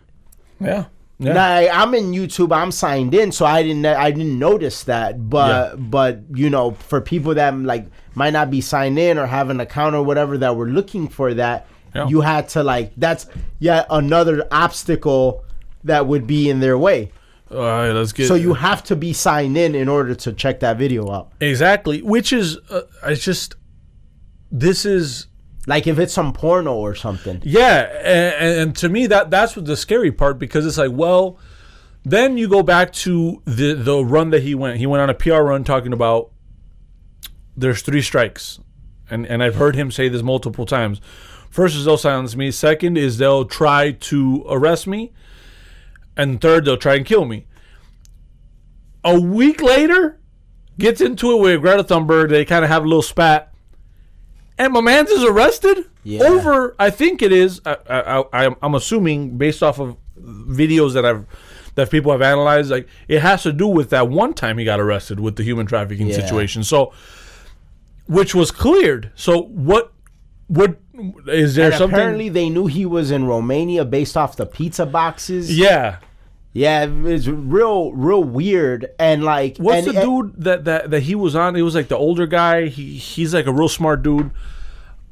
Yeah. Yeah. Now I- I'm in YouTube. I'm signed in, so I didn't I didn't notice that. But but you know, for people that like might not be signed in or have an account or whatever that were looking for that, Yeah. you had to like that's yet another obstacle that would be in their way. All right, let's get So you have to be signed in in order to check that video out. exactly, which is uh, it's just this is Like if it's some porno or something. Yeah, and, and to me that that's what the scary part because it's like, well, then you go back to the the run that he went. He went on a PR run talking about there's three strikes, and and I've heard him say this multiple times. First is they'll silence me. Second is they'll try to arrest me, and third they'll try and kill me. A week later, gets into it with Greta Thunberg. They kind of have a little spat and my man's is arrested Yeah. over. I think it is. I, I, I, I'm assuming based off of videos that I've that people have analyzed, like it has to do with that one time he got arrested with the human trafficking Yeah. situation. So, which was cleared. So what what is there And something? apparently they knew he was in Romania based off the pizza boxes. yeah. Yeah, it's real, real weird. And like, What's and- the and- dude that, that that he was on? He was like the older guy. He he's like a real smart dude.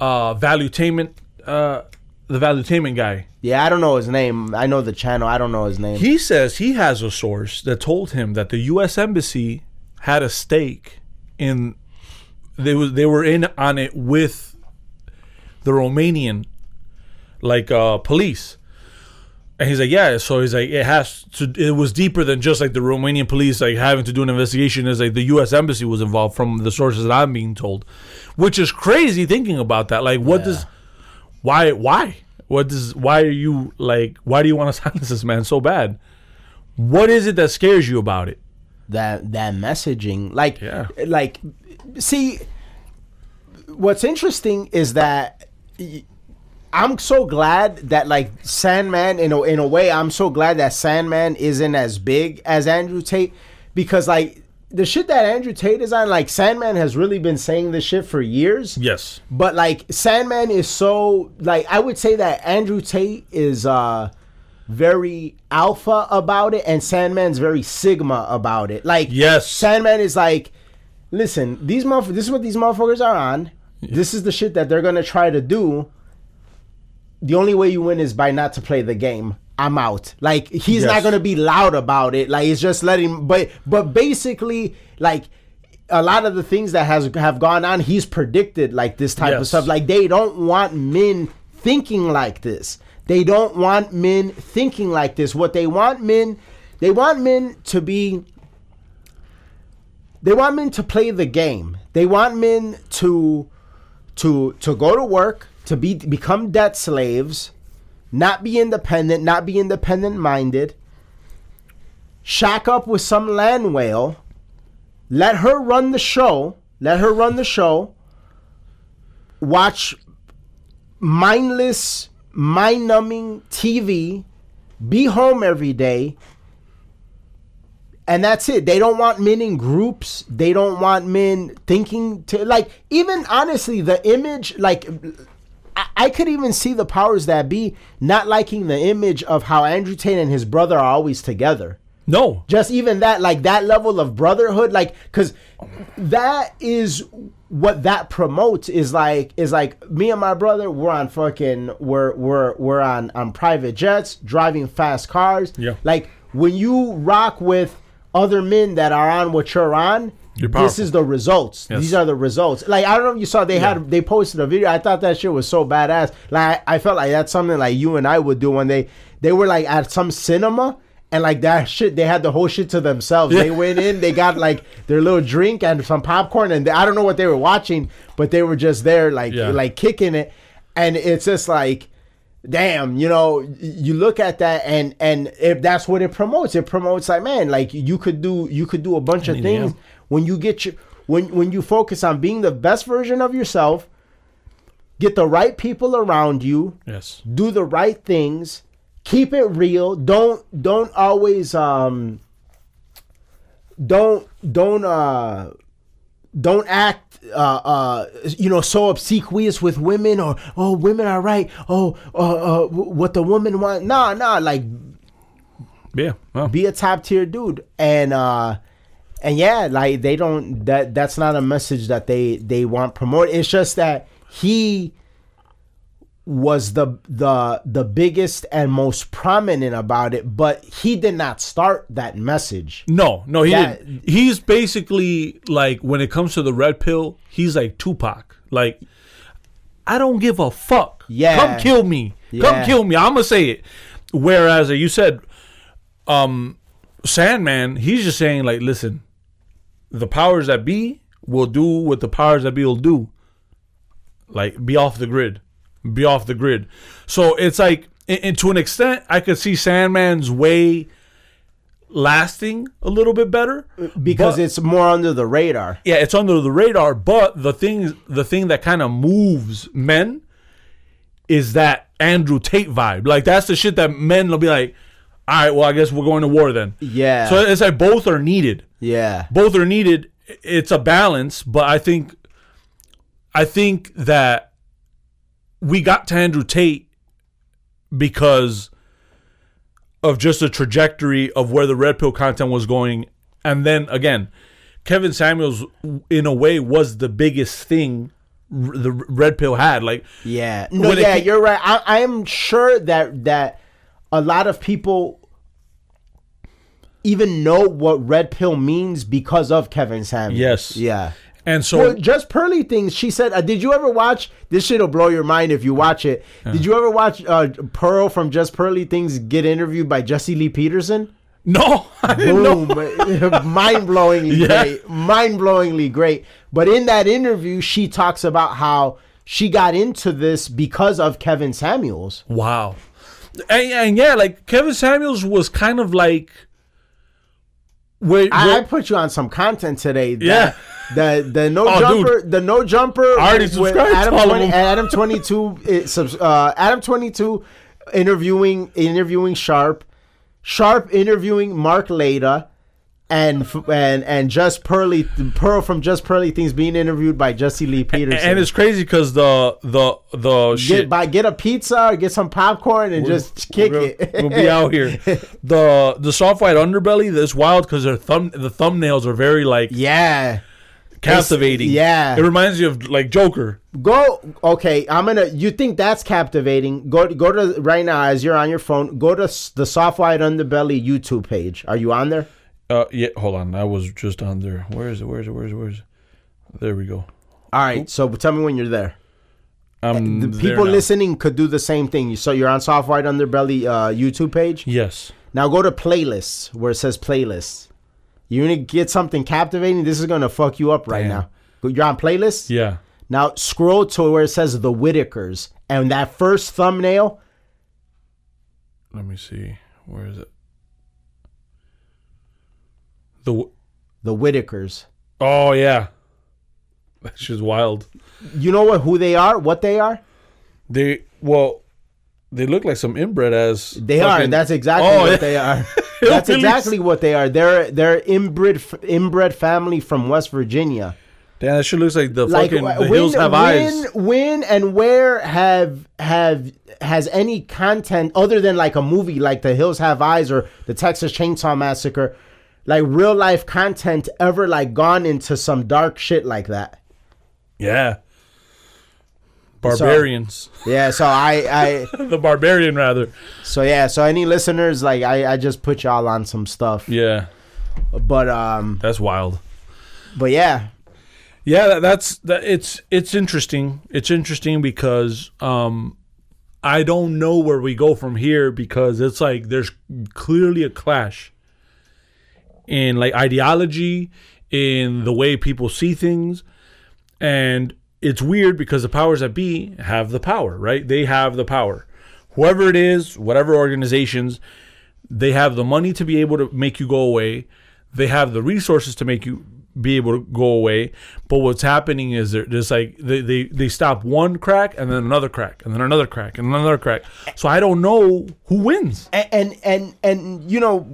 Uh, Valuetainment, uh, the Valuetainment guy. Yeah, I don't know his name. I know the channel. I don't know his name. He says he has a source that told him that the U.S. embassy had a stake in. They was they were in on it with the Romanian, like uh, police. And he's like, yeah. So he's like, it has to. It was deeper than just like the Romanian police like having to do an investigation. Is like the U.S. embassy was involved from the sources that I'm being told, which is crazy thinking about that. Like, what does, why, why, what does, why are you like, why do you want to *laughs* silence this man so bad? What is it that scares you about it? that that messaging like Yeah. like see what's interesting is that I'm so glad that like Sandman in a, in a way I'm so glad that Sandman isn't as big as Andrew Tate because like the shit that Andrew Tate is on like Sandman has really been saying this shit for years Yes. but like Sandman is so like I would say that Andrew Tate is uh very alpha about it and Sandman's very sigma about it. Like Yes. Sandman is like listen, these motherf- this is what these motherfuckers are on. This is the shit that they're going to try to do. The only way you win is by not to play the game. I'm out. Like he's not going to be loud about it. Like it's just letting but but basically like a lot of the things that has have gone on he's predicted like this type of stuff like they don't want men thinking like this they don't want men thinking like this what they want men they want men to be they want men to play the game they want men to to to go to work to be become debt slaves not be independent not be independent minded shack up with some land whale let her run the show let her run the show watch mindless mind-numbing tv be home every day and that's it they don't want men in groups they don't want men thinking to like even honestly the image like I, I could even see the powers that be not liking the image of how andrew tate and his brother are always together No. just even that like that level of brotherhood like because that is what that promotes is like is like me and my brother we're on fucking we're we're we're on on private jets driving fast cars Yeah. like when you rock with other men that are on what you're on this is the results. Yes. these are the results. Like i don't know if you saw they had they posted a video. I thought that shit was so badass. Like i felt like that's something like you and i would do when they they were like at some cinema and like that shit, they had the whole shit to themselves. They went in, they got *laughs* like their little drink and some popcorn, and they, I don't know what they were watching, but they were just there, like Yeah. like kicking it, and it's just like, damn, you know, you look at that, and and if that's what it promotes, it promotes like, man, like you could do you could do a bunch of mean, things yeah. when you get your when when you focus on being the best version of yourself, get the right people around you, Yes. do the right things keep it real don't don't always um don't don't uh don't act uh uh you know so obsequious with women or oh women are right. Oh uh, uh what the woman want nah nah like Yeah. Well, be a top tier dude. And uh and yeah like they don't that that's not a message that they they want promote it's just that he was the the the biggest and most prominent about it but he did not start that message no, no, he That- didn't. He's basically like when it comes to the red pill, he's like Tupac. Like, I don't give a fuck. Yeah. Come kill me. Yeah. Come kill me. I'm gonna say it. Whereas you said, um, Sandman, he's just saying like, listen, the powers that be will do what the powers that be will do. Like, be off the grid. Be off the grid. So it's like, and, to an extent, I could see Sandman's way lasting a little bit better because but- it's more under the radar yeah, it's under the radar. But the thing, the thing that kind of moves men is that Andrew Tate vibe. Like that's the shit that men will be like, all right, well, I guess we're going to war then. Yeah. So it's like both are needed. yeah Both are needed. It's a balance, but I think, I think that we got to Andrew Tate because of just the trajectory of where the red pill content was going. And then again, Kevin Samuels, in a way, was the biggest thing r- the red pill had. Like, Yeah. No, yeah, you're right. I, I am sure that that a lot of people even know what red pill means because of Kevin Samuels. Yes. Yeah. And so Well, just Pearly things. She said, uh, "Did you ever watch this? Shit'll blow your mind if you watch it. Did you ever watch uh, Pearl from Just Pearly Things get interviewed by Jesse Lee Peterson? no. *laughs* Boom, *laughs* mind blowingly *laughs* Yeah. great, mind blowingly great. But in that interview, she talks about how she got into this because of Kevin Samuels. Wow. And, and yeah, like Kevin Samuels was kind of like where, I, I put you on some content today. that- Yeah. The the no Oh, jumper the no jumper I already with subscribed to Adam of 20, them. Adam twenty two uh, Adam twenty two interviewing interviewing Sharp Sharp interviewing Mark Laita and and and just Pearly Pearl from Just Pearly Things being interviewed by Jesse Lee Peterson. and it's crazy because the the the get shit buy get a pizza or get some popcorn and just kick we'll, it. we'll be out here. *laughs* The the soft white underbelly that's wild because their thumb the thumbnails are very like yeah. Captivating. yeah. it reminds you of like Joker. Go okay. I'm gonna. You think that's captivating? Go go to right now as you're on your phone. Go to the Soft White Underbelly YouTube page. Are you on there? Uh, yeah, hold on, I was just on there. Where is it? Where is it? Where is it? Where is it? There we go. All right. So tell me when you're there. I'm The people listening could do the same thing. You so you're on Soft White Underbelly uh, YouTube page. Yes. Now go to playlists where it says playlists. You're gonna get something captivating. This is gonna fuck you up right Damn. now. You're on playlists. Yeah. Now scroll to where it says the Whitakers, and that first thumbnail. Let me see. Where is it? The The Whitakers. oh yeah, that's just wild. You know what? Who they are? What they are? They well, they look like some inbred as They are. fucking- That's exactly Oh, what yeah. they are. *laughs* That's exactly what they are. They're they're inbred inbred family from West Virginia. Damn, that shit looks like the Like fucking when, the hills have when, eyes. when and where have have has any content other than like a movie like The Hills Have Eyes or The Texas Chainsaw Massacre, like real life content ever like gone into some dark shit like that? Yeah. Barbarians. Yeah. So I I *laughs* the barbarian rather. so yeah. So any listeners like I I just put y'all on some stuff, Yeah. but um That's wild. but yeah. Yeah, that, that's that. It's it's interesting. It's interesting because um, I don't know where we go from here because it's like there's clearly a clash in like ideology, in the way people see things, and it's weird because the powers that be have the power, right? They have the power. Whoever it is, whatever organizations, they have the money to be able to make you go away. They have the resources to make you be able to go away. But what's happening is they're just like they, they, they stop one crack and then another crack and then another crack and another crack. So I don't know who wins. and and and, and you know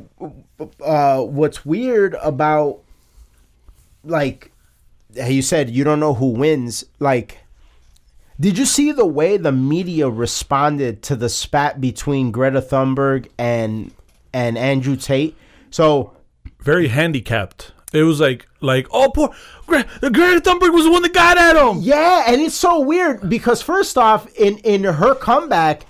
uh, what's weird about like you said you don't know who wins like did you see the way the media responded to the spat between Greta Thunberg and and Andrew Tate so Very handicapped. It was like like oh poor Gre- Greta Thunberg was the one that got at him. yeah and it's so weird because first off in in her comeback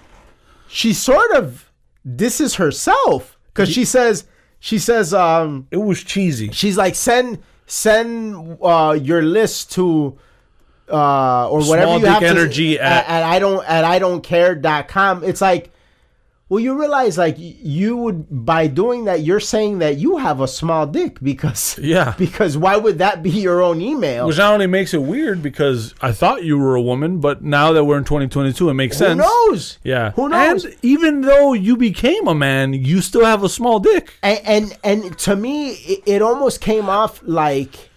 she sort of this is herself because she says she says um It was cheesy. she's like send send uh, your list to uh, or whatever Small you have dick to, energy at, at- at I don't at I don't care.com. It's like well you realize like you would by doing that you're saying that you have a small dick because *laughs* Yeah. because why would that be your own email? Which not only makes it weird because I thought you were a woman, but now that we're in 2022, it makes Who sense. Who knows? Yeah. Who knows? And even though you became a man, you still have a small dick. and and, and to me it, it almost came off like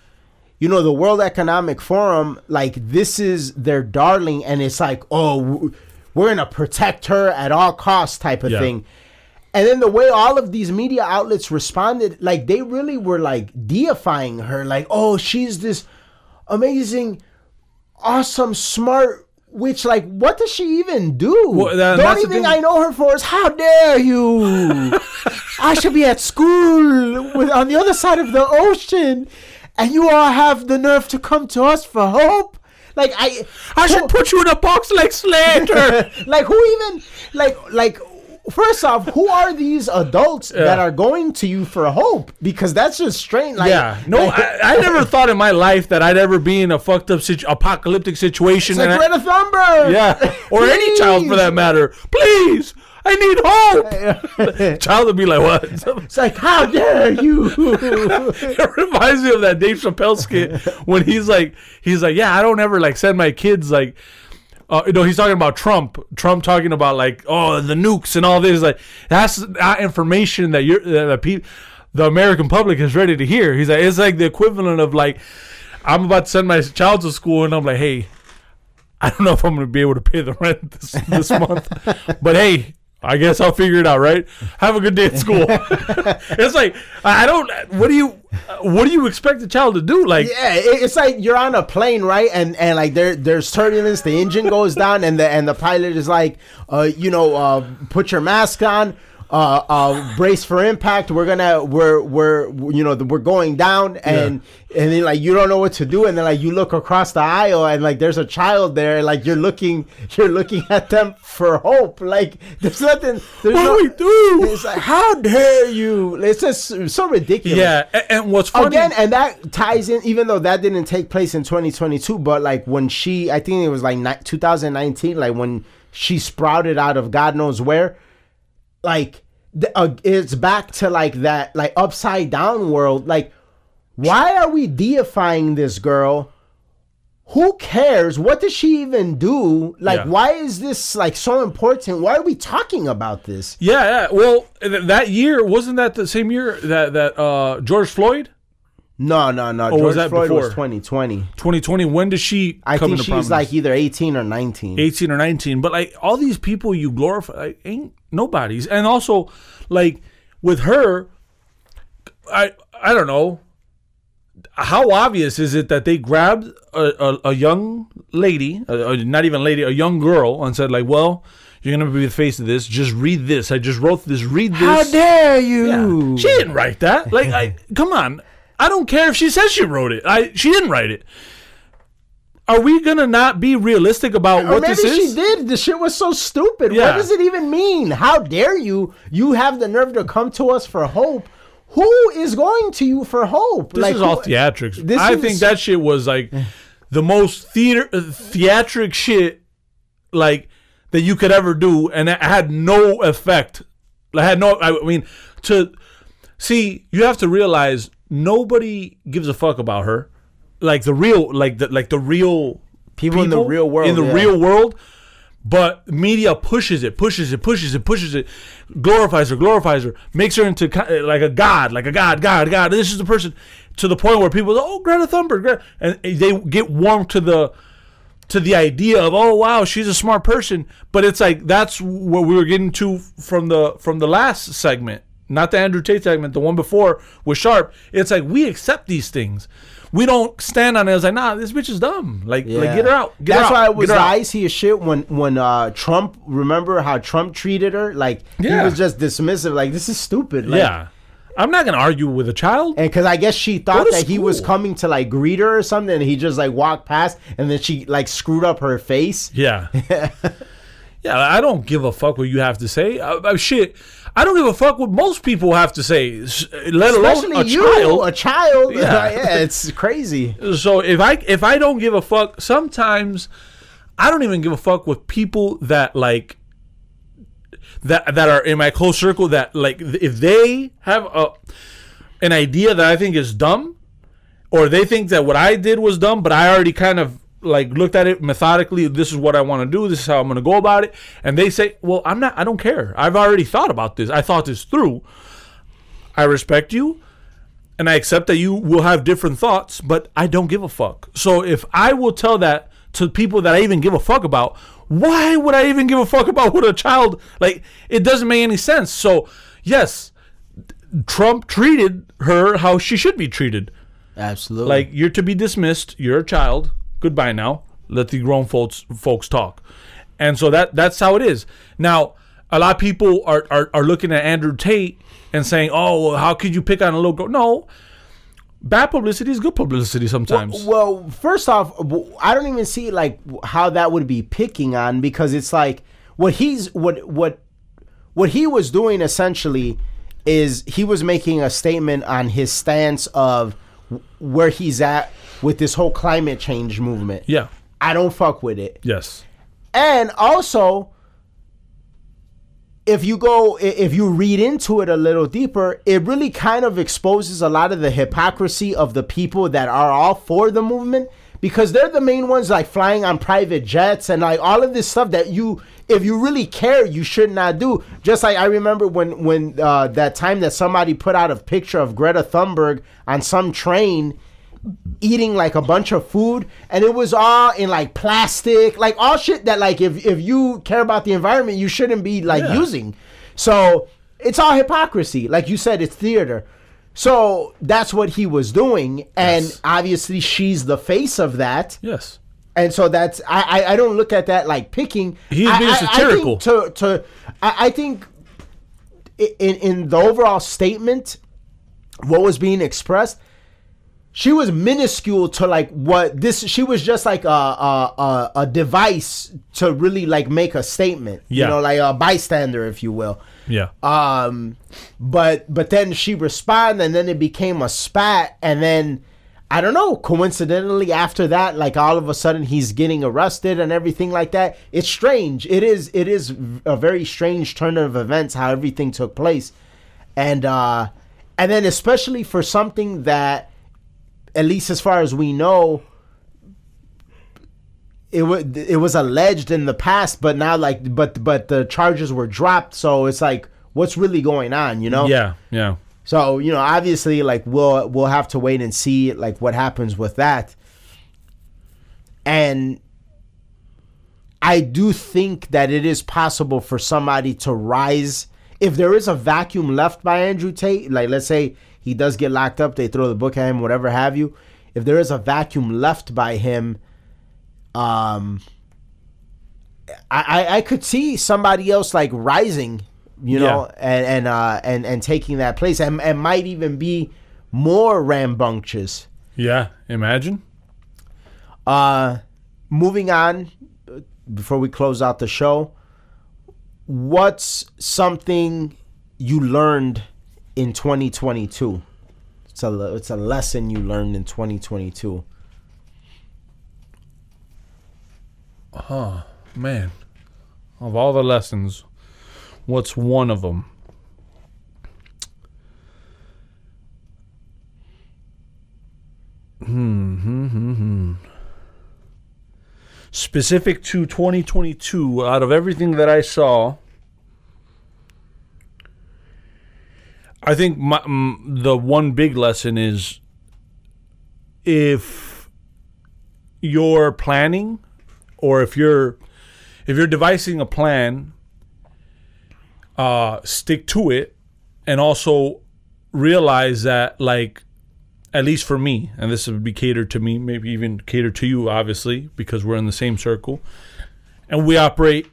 you know the world economic forum like this is their darling and it's like oh we're gonna protect her at all costs type of Yeah. thing and then the way all of these media outlets responded like they really were like deifying her like oh she's this amazing awesome smart Which, like, what does she even do? Well, that- the only thing thing. I know her for is how dare you? *laughs* I should be at school with, on the other side of the ocean, and you all have the nerve to come to us for hope. Like I, I should put you in a box like Slater. *laughs* like who even like like first off who are these adults that are going to you for hope because that's just strange like yeah, no, like, I, I never thought in my life that I'd ever be in a fucked up situ- apocalyptic situation. it's like Greta Thunberg yeah, or any child for that matter. Please, I need hope. *laughs* child would be like, what? it's like how dare you *laughs* it reminds me of that Dave Chappelle skit when he's like, he's like, yeah, I don't ever like send my kids like. Uh, you know, he's talking about Trump. Trump talking about like, oh, the nukes and all this. Like, that's that information that you're that the, pe- the American public is ready to hear. He's like, it's like the equivalent of like, I'm about to send my child to school, and I'm like, hey, I don't know if I'm going to be able to pay the rent this this *laughs* month, but hey, I guess I'll figure it out. Right? Have a good day at school. *laughs* it's like I don't. What do you? What do you expect the child to do? Like, yeah it's like you're on a plane right and and like there there's turbulence the engine goes down and the and the pilot is like uh you know uh put your mask on uh, uh, brace for impact. We're gonna, we're, we're, you know, we're going down, and and then like you don't know what to do, and then like you look across the aisle, and like there's a child there, and, like you're looking, you're looking at them for hope. Like there's nothing. There's What no, do we do? It's like how dare you? It's just so ridiculous yeah. a- And, what's funny? again and that ties in even though that didn't take place in 2022 but like when she i think it was like 2019 like when she sprouted out of god knows where like the, uh, it's back to like that like upside down world like why are we deifying this girl who cares what does she even do like Yeah. why is this like so important why are we talking about this yeah, yeah. Well, th- that year wasn't that the same year that that uh, George Floyd, no no no Or george was that floyd was before? 2020 2020. When does she? i come think into she was prominence? like either 18 or 19 18 or 19 but like all these people you glorify like, ain't nobody's and also like with her i i don't know how obvious is it that they grabbed a, a, a young lady a, not even lady a young girl and said like well you're gonna be the face of this just read this i just wrote this read this How dare Yeah. you? She didn't write that. Like, I, *laughs* come on. I don't care if she says she wrote it. I she didn't write it. Are we gonna not be realistic about or what maybe this is? she did. The shit was so stupid. Yeah. What does it even mean? How dare you? You have the nerve to come to us for hope. Who is going to you for hope? This is all theatrics. this I is- think that shit was like *sighs* the most theater uh, theatric shit like that you could ever do, and it had no effect. I had no. I mean, to see, you have to realize nobody gives a fuck about her. Like the real, like the like the real People in the real world, in the yeah. real world. But media pushes it, pushes it, pushes it, pushes it, glorifies her, glorifies her, makes her into like a god, like a god, god, god. This is the person to the point where people, go, oh, Greta Thunberg, Greta, and they get warm to the to the idea of, oh wow, she's a smart person. But it's like that's what we were getting to from the from the last segment, not the Andrew Tate segment, the one before with Sharp. It's like we accept these things. We don't stand on it as like, nah, this bitch is dumb. Like, like get her out. Get That's her why out. it was Get her out. icy as shit when when uh, Trump. Remember how Trump treated her? Like Yeah. he was just dismissive. Like this is stupid. Like, yeah. I'm not gonna argue with a child. And because I guess she thought that he was coming to like greet her or something, and he just like walked past, and then she like screwed up her face. Yeah. *laughs* yeah, I don't give a fuck what you have to say. Uh, uh, shit, I don't give a fuck what most people have to say, let alone a you, child. a child. Yeah. *laughs* Yeah, it's crazy. So if I if I don't give a fuck, sometimes I don't even give a fuck with people that like that that are in my close circle that like if they have a an idea that I think is dumb or they think that what I did was dumb but I already kind of like looked at it methodically this is what I want to do this is how I'm going to go about it and they say well I'm not I don't care I've already thought about this I thought this through I respect you and I accept that you will have different thoughts, but I don't give a fuck. So if I will tell that to people that I even give a fuck about, why would I even give a fuck about what a child like? It doesn't make any sense. So yes, Trump treated her how she should be treated. Absolutely. Like you're to be dismissed. You're a child. Goodbye now. Let the grown folks folks talk. And so that that's how it is. Now, a lot of people are are, are looking at Andrew Tate and saying, "Oh, how could you pick on a little girl?" No. Bad publicity is good publicity sometimes. Well, first off, I don't even see like how that would be picking on because it's like what he's what what what he was doing essentially is he was making a statement on his stance of where he's at with this whole climate change movement. yeah. I don't fuck with it. Yes. And also, if you go, if you read into it a little deeper, it really kind of exposes a lot of the hypocrisy of the people that are all for the movement because they're the main ones like flying on private jets and like all of this stuff that you, if you really care, you should not do. Just like I remember when when uh, that time that somebody put out a picture of Greta Thunberg on some train eating like a bunch of food and it was all in like plastic like all shit that like if if you care about the environment you shouldn't be like Yeah. using so it's all hypocrisy like you said it's theater so that's what he was doing and Yes. obviously she's the face of that Yes. and so that's I, I I don't look at that like picking. He's I- being I- I think satirical. to to I, I think in in the overall statement, what was being expressed, she was minuscule to like what this. She was just like a a a, a device to really like make a statement. Yeah. You know, like a bystander, if you will. Yeah. Um, but but then she responded, and then it became a spat, and then I don't know. Coincidentally, after that, like all of a sudden, he's getting arrested and everything like that. It's strange. It is. It is a very strange turn of events how everything took place, and uh, and then especially for something that, at least as far as we know. It was it was alleged in the past, but now like but but the charges were dropped, so it's like what's really going on, you know? Yeah. Yeah. So you know, obviously, like we'll we'll have to wait and see like what happens with that. And I do think that it is possible for somebody to rise if there is a vacuum left by Andrew Tate. Like let's say he does get locked up, they throw the book at him, whatever have you. If there is a vacuum left by him, um, I I, I could see somebody else like rising you know, Yeah. and and uh and and taking that place, and and might even be more rambunctious. Yeah. Imagine. Uh, moving on before we close out the show, what's something you learned in 2022? It's a it's a lesson you learned in 2022. Man, of all the lessons, what's one of them? Hmm, hmm, hmm, hmm. Specific to 2022, out of everything that I saw, I think my, mm, the one big lesson is if you're planning or if you're if you're devising a plan uh stick to it and also realize that like at least for me and this would be catered to me maybe even catered to you obviously because we're in the same circle and we operate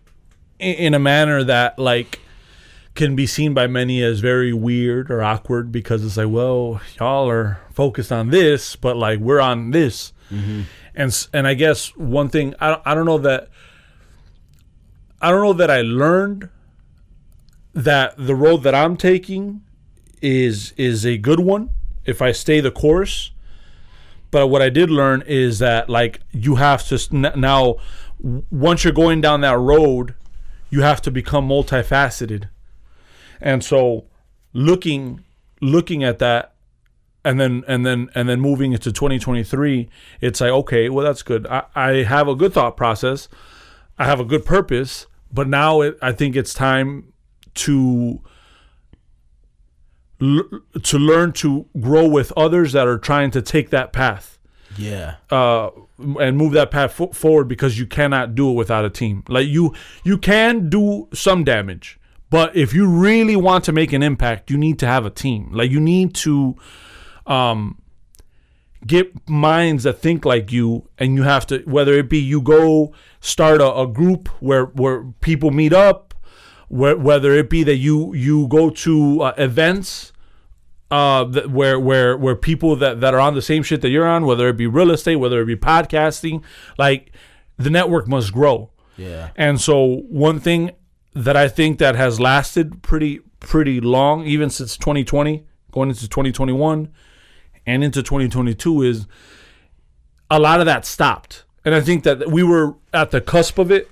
i- in a manner that like can be seen by many as very weird or awkward because it's like well y'all are focused on this but like we're on this mm-hmm. and s- and I guess one thing I don't, I don't know that I don't know that I learned that the road that I'm taking is is a good one if I stay the course. But what I did learn is that like you have to now once you're going down that road, you have to become multifaceted. And so looking looking at that and then and then and then moving into 2023 it's like okay well that's good i, I have a good thought process i have a good purpose but now it, i think it's time to to learn to grow with others that are trying to take that path Yeah. uh, and move that path fo- forward because you cannot do it without a team. Like you, you can do some damage, but if you really want to make an impact, you need to have a team. Like you need to um, get minds that think like you and you have to whether it be you go start a, a group where where people meet up where, whether it be that you you go to uh, events uh that, where where where people that that are on the same shit that you're on whether it be real estate whether it be podcasting like the network must grow Yeah. and so one thing that I think that has lasted pretty pretty long, even since 2020, going into 2021 and into 2022, is a lot of that stopped. And I think that we were at the cusp of it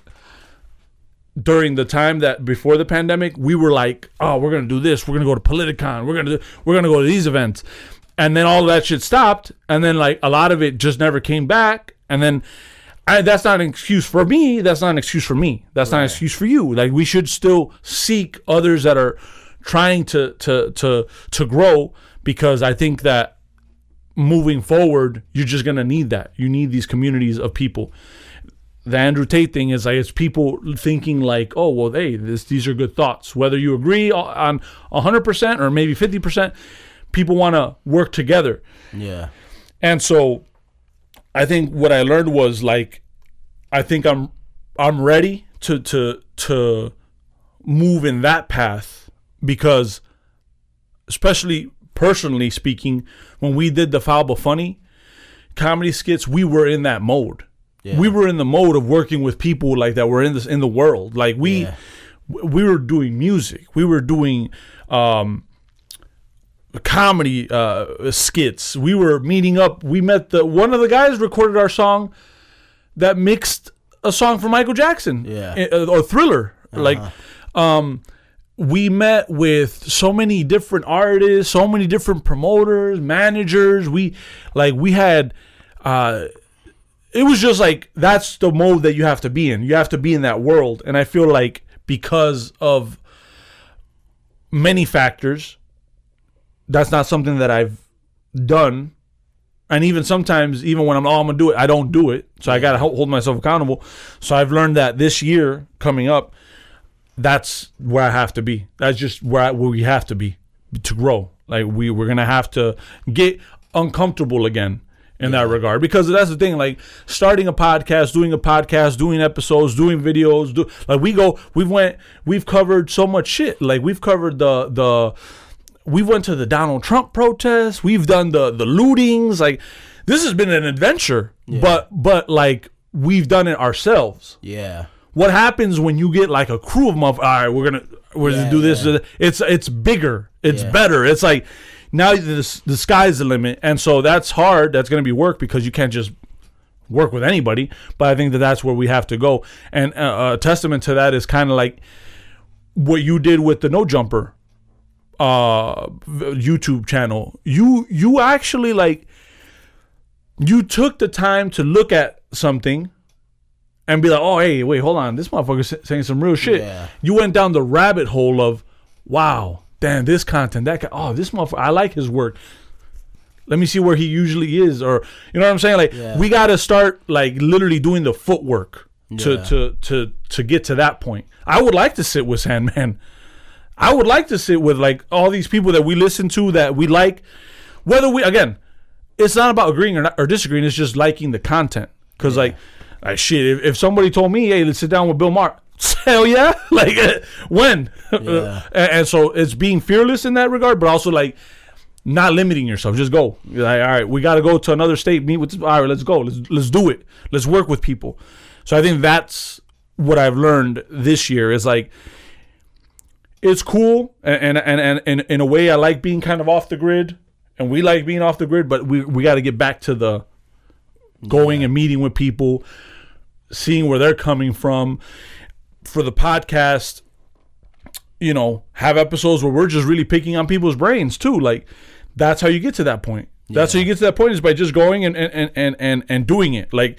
during the time that before the pandemic, we were like, oh, we're gonna do this, we're gonna go to Politicon, we're gonna do, we're gonna go to these events, and then all that shit stopped, and then like a lot of it just never came back, and then. I, that's not an excuse for me. That's not an excuse for me. That's not an excuse for you. Like we should still seek others that are trying to to to to grow because I think that moving forward, you're just gonna need that. You need these communities of people the Andrew Tate thing is like it's people thinking like, oh well, hey, this these are good thoughts. Whether you agree on hundred percent or maybe fifty percent, people want to work together. Yeah. And so, I think what I learned was like, I think I'm I'm ready to to to move in that path because, especially personally speaking, when we did the foul but funny comedy skits, we were in that mode. We were in the mode of working with people like that were in this in the world. Like we Yeah. we were doing music. We were doing um comedy uh skits. We were meeting up. We met the one of the guys recorded our song that mixed a song for Michael Jackson. Yeah. uh, Or Thriller. Like um we met with so many different artists, so many different promoters, managers. We like we had uh it was just like that's the mode that you have to be in. You have to be in that world. And I feel like because of many factors, that's not something that I've done. And even sometimes, even when I'm, oh, I'm gonna do it, I don't do it. So I gotta hold myself accountable. So I've learned that this year coming up, that's where I have to be. That's just where, I, where we have to be to grow. Like we we're gonna have to get uncomfortable again in that regard because that's the thing. Like starting a podcast, doing a podcast, doing episodes, doing videos. Do like we go. We've went. We've covered so much shit. Like we've covered the the. We went to the Donald Trump protests. We've done the the lootings. Like this has been an adventure. But but like we've done it ourselves Yeah. what happens when you get like a crew of motherfuckers? All right, we're gonna we're gonna do this. yeah. It's it's bigger. It's Yeah. better. It's like now the the sky's the limit, and so that's hard. That's gonna be work because you can't just work with anybody. But I think that that's where we have to go. And uh, a testament to that is kind of like what you did with the No Jumper uh YouTube channel. You you actually like you took the time to look at something and be like, "Oh, hey, wait, hold on. This motherfucker's saying some real shit." Yeah. You went down the rabbit hole of, "Wow, damn, this content, that guy, oh, this motherfucker, I like his work." Let me see where he usually is, or you know what I'm saying? Like, Yeah. we got to start like literally doing the footwork to to to to get to that point. I would like to sit with Sandman. I would like to sit with like all these people that we listen to that we like. Whether we again, it's not about agreeing or, not, or disagreeing. It's just liking the content. Because like, like shit, if, if somebody told me, hey, let's sit down with Bill Maher, *laughs* hell yeah, *laughs* like uh, when, *laughs* Yeah. and, and so it's being fearless in that regard, but also like not limiting yourself. Just go. You're like, all right, we got to go to another state. Meet with. This, all right, let's go. Let's let's do it. Let's work with people. So I think that's what I've learned this year is like it's cool and and and, and, in a way I like being kind of off the grid and we like being off the grid, but we we got to get back to the going and meeting with people, seeing where they're coming from for the podcast. You know, have episodes where we're just really picking on people's brains too. Like that's how you get to that point. That's how you get to that point is by just going and and, and, and, and, and doing it. Like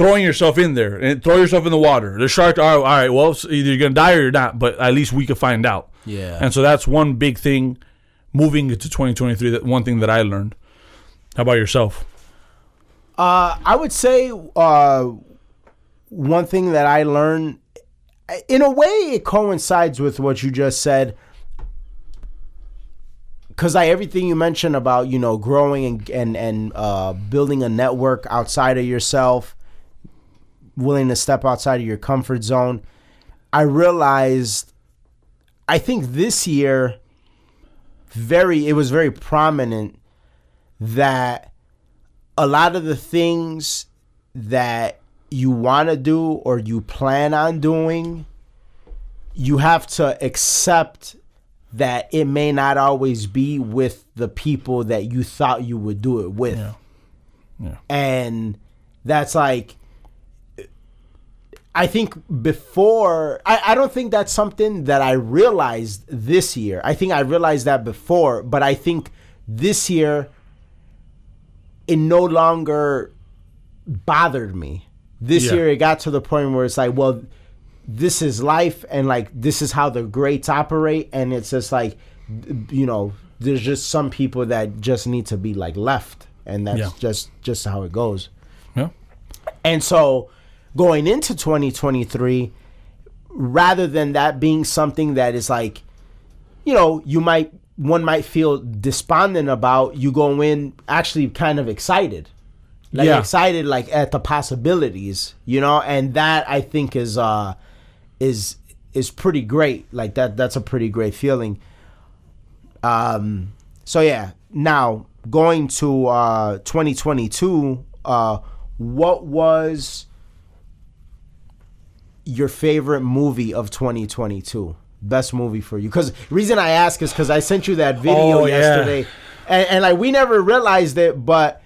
throwing yourself in there and throw yourself in the water. The shark, all right, all right well, it's either you're gonna die or you're not, but at least we could find out. Yeah. And so that's one big thing moving into 2023. That one thing that I learned. How about yourself? Uh, I would say uh, one thing that I learned, in a way, it coincides with what you just said. because like everything you mentioned about you know growing and and and uh, building a network outside of yourself, willing to step outside of your comfort zone. I realized, I think this year, very it was very prominent that a lot of the things that you want to do or you plan on doing, you have to accept that it may not always be with the people that you thought you would do it with. Yeah. Yeah. And that's like I think before I, I don't think that's something that I realized this year. I think I realized that before, but I think this year it no longer bothered me. This Yeah. year it got to the point where it's like, well, this is life and like this is how the greats operate and it's just like you know, there's just some people that just need to be like left and that's Yeah. just just how it goes. Yeah. And so going into 2023, rather than that being something that is like, you know, you might one might feel despondent about, you go in actually kind of excited. Like Yeah. excited like at the possibilities, you know, and that I think is uh is is pretty great. Like that that's a pretty great feeling. Um so yeah, now going to uh 2022, uh what was your favorite movie of 2022? Best movie for you? Because reason I ask is because I sent you that video Oh, yeah. yesterday, and, and like we never realized it, but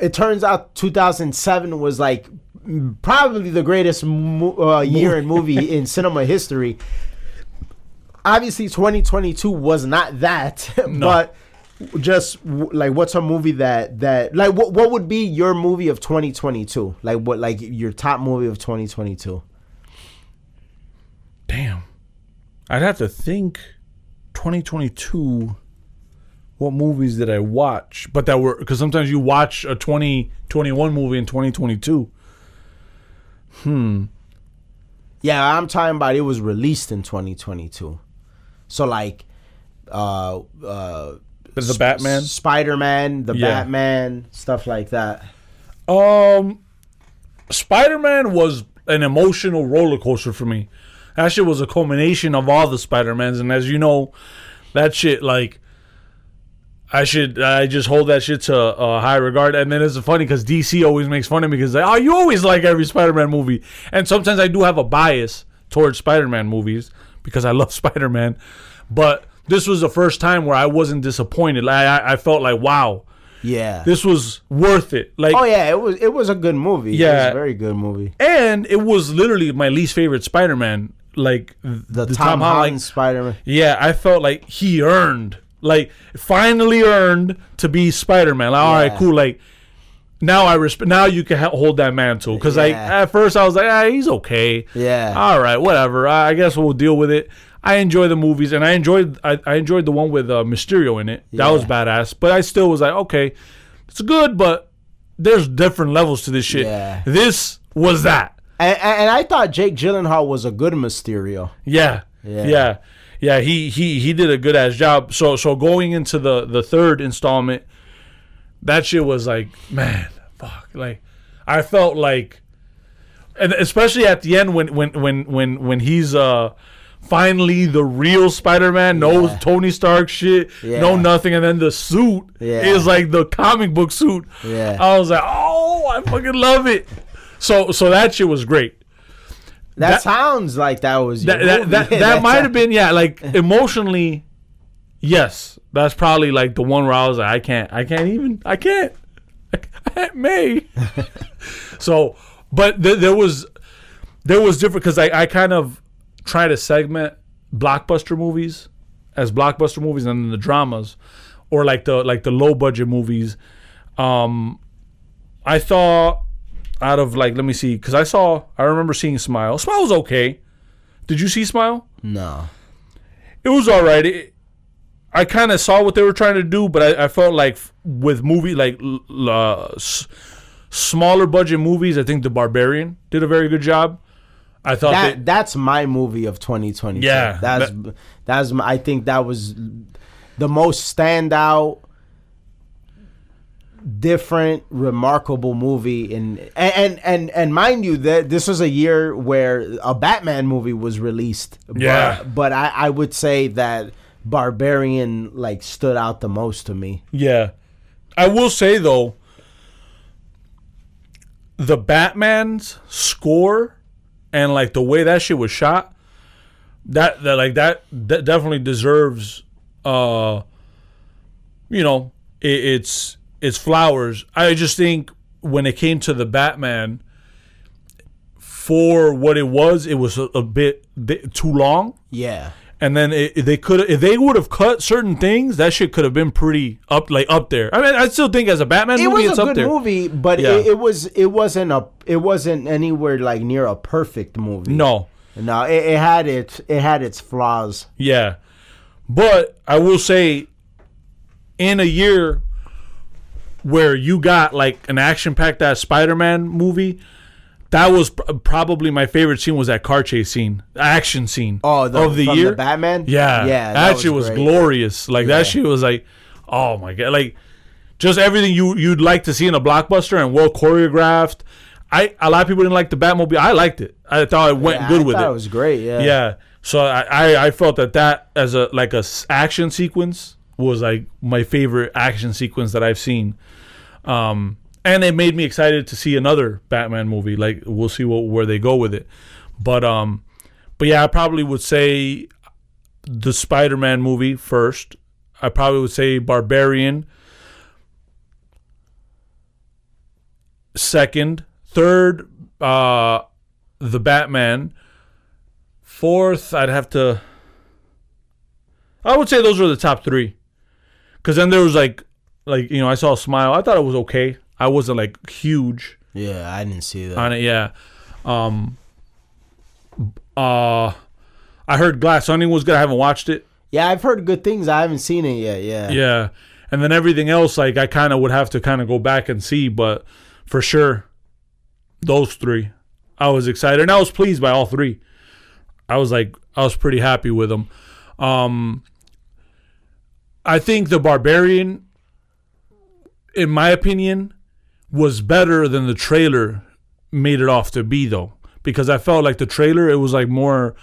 it turns out 2007 was like probably the greatest mo- uh, year in movie *laughs* in cinema history. Obviously, 2022 was not that, *laughs* but just like what's a movie that that like what what would be your movie of 2022? Like what like your top movie of 2022? Damn. I'd have to think 2022 what movies did I watch? But that were cuz sometimes you watch a 2021 movie in 2022. Hmm. Yeah, I'm talking about it was released in 2022. So like uh uh The Batman. Spider-Man, the Yeah. Batman, stuff like that. Um, Spider Man was an emotional roller coaster for me. That shit was a culmination of all the Spider Mans, and as you know, that shit like. I should I just hold that shit to uh, high regard, and then it's funny because DC always makes fun of me because like, oh you always like every Spider-Man movie, and sometimes I do have a bias towards Spider-Man movies because I *laughs* love Spider-Man, but this was the first time where I wasn't disappointed. Like I, I felt like wow, Yeah. this was worth it. Like oh yeah, it was it was a good movie. It was Yeah. a very good movie. and it was literally my least favorite Spider-Man. Like The, Tom, Holland Spider-Man. yeah, I felt like he earned, like, finally earned to be Spider-Man. Like, all right, cool. Like, now I respect. Now you can ha- hold that mantle because, like, Yeah. at first I was like, ah, he's okay. Yeah. All right, whatever. I, I guess we'll deal with it. I enjoy the movies, and I enjoyed. I, I enjoyed the one with uh, Mysterio in it. That was badass. But I still was like, okay, it's good, but there's different levels to this shit. Yeah. This was that. And, and I thought Jake Gyllenhaal was a good Mysterio. Yeah. Yeah. Yeah. Yeah. He he he did a good ass job. So so going into the the third installment, that shit was like, man, fuck. Like I felt like and especially at the end when when when when when he's uh finally the real Spider-Man, no Yeah. Tony Stark shit, no nothing and then the suit Yeah. is like the comic book suit. Yeah. I was like, "Oh, I fucking love it." So so that shit was great. That, That- sounds like that was that that, *laughs* that, that might have been yeah like *laughs* emotionally yes. That's probably like the one where i was like i can't i can't even i can't i can't may. *laughs* So but th- there was there was different because I, I kind of try to segment blockbuster movies as blockbuster movies and then the dramas or like the like the low budget movies. Um i thought out of like let me see because i saw i remember seeing smile smile was okay did you see smile No. it was all right. It, I kind of saw what they were trying to do, but I, I felt like f- with movie like uh, s- smaller budget movies, I think The Barbarian did a very good job. I thought That that, that's my movie of 2020. Yeah, That's that's my, I think that was the most standout, different, remarkable movie. In and and and, and mind you, that this was a year where a Batman movie was released. Yeah. but, but I, I would say that Barbarian like stood out the most to me. Yeah. I will say though, the Batman's score and like the way that shit was shot, that that like that, that definitely deserves uh you know, it, it's it's flowers. I just think when it came to the Batman for what it was, it was a, a bit, too long. Yeah. And then it, they could if they would have cut certain things, that shit could have been pretty up like up there. I mean, I still think as a Batman It movie, was it's a good movie, but Yeah. it, it was it wasn't a it wasn't anywhere like near a perfect movie. No, no, it, it had its it had its flaws. yeah, but I will say, in a year where you got like an action-packed ass Spider-Man movie, that was pr- probably my favorite scene. Was that car chase scene, action scene Oh, the, of the year? the Batman. Yeah, yeah, that, shit was glorious. Like Yeah. that shit was like, oh my god, like just everything you you'd like to see in a blockbuster and well choreographed. I a lot of people didn't like the Batmobile. I liked it. I thought it went Yeah, good I with it. it was great. Yeah, yeah, so I, I I felt that that as a like a s- action sequence was like my favorite action sequence that I've seen. Um, and it made me excited to see another Batman movie. Like we'll see what, where they go with it. But um, but yeah, I probably would say the Spider-Man movie first. I probably would say Barbarian second, third uh, the Batman, fourth I'd have to I would say those are the top 3. Because then there was like, like you know, I saw a smile. I thought it was okay. I wasn't like huge Yeah, I didn't see that. on it. Yeah. Um. Uh, I heard Glass Onion was good. I haven't watched it. yeah, I've heard good things. I haven't seen it yet. Yeah. Yeah. And then everything else, like I kind of would have to kind of go back and see, but for sure, those three, I was excited and I was pleased by all three. I was like, I was pretty happy with them. Um, I think the Barbarian, in my opinion, was better than the trailer made it off to be, though, because I felt like the trailer, it was like more.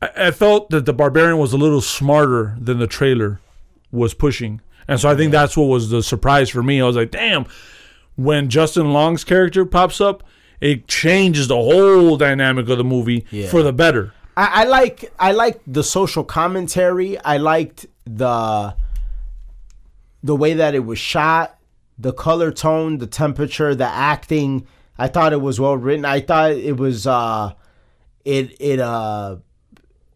I, I felt that the Barbarian was a little smarter than the trailer was pushing. And so I think that's what was the surprise for me. I was like, damn, when Justin Long's character pops up, it changes the whole dynamic of the movie Yeah. for the better. I, I like I like the social commentary. I liked the the way that it was shot, the color tone, the temperature, the acting. I thought it was well written. I thought it was uh it it uh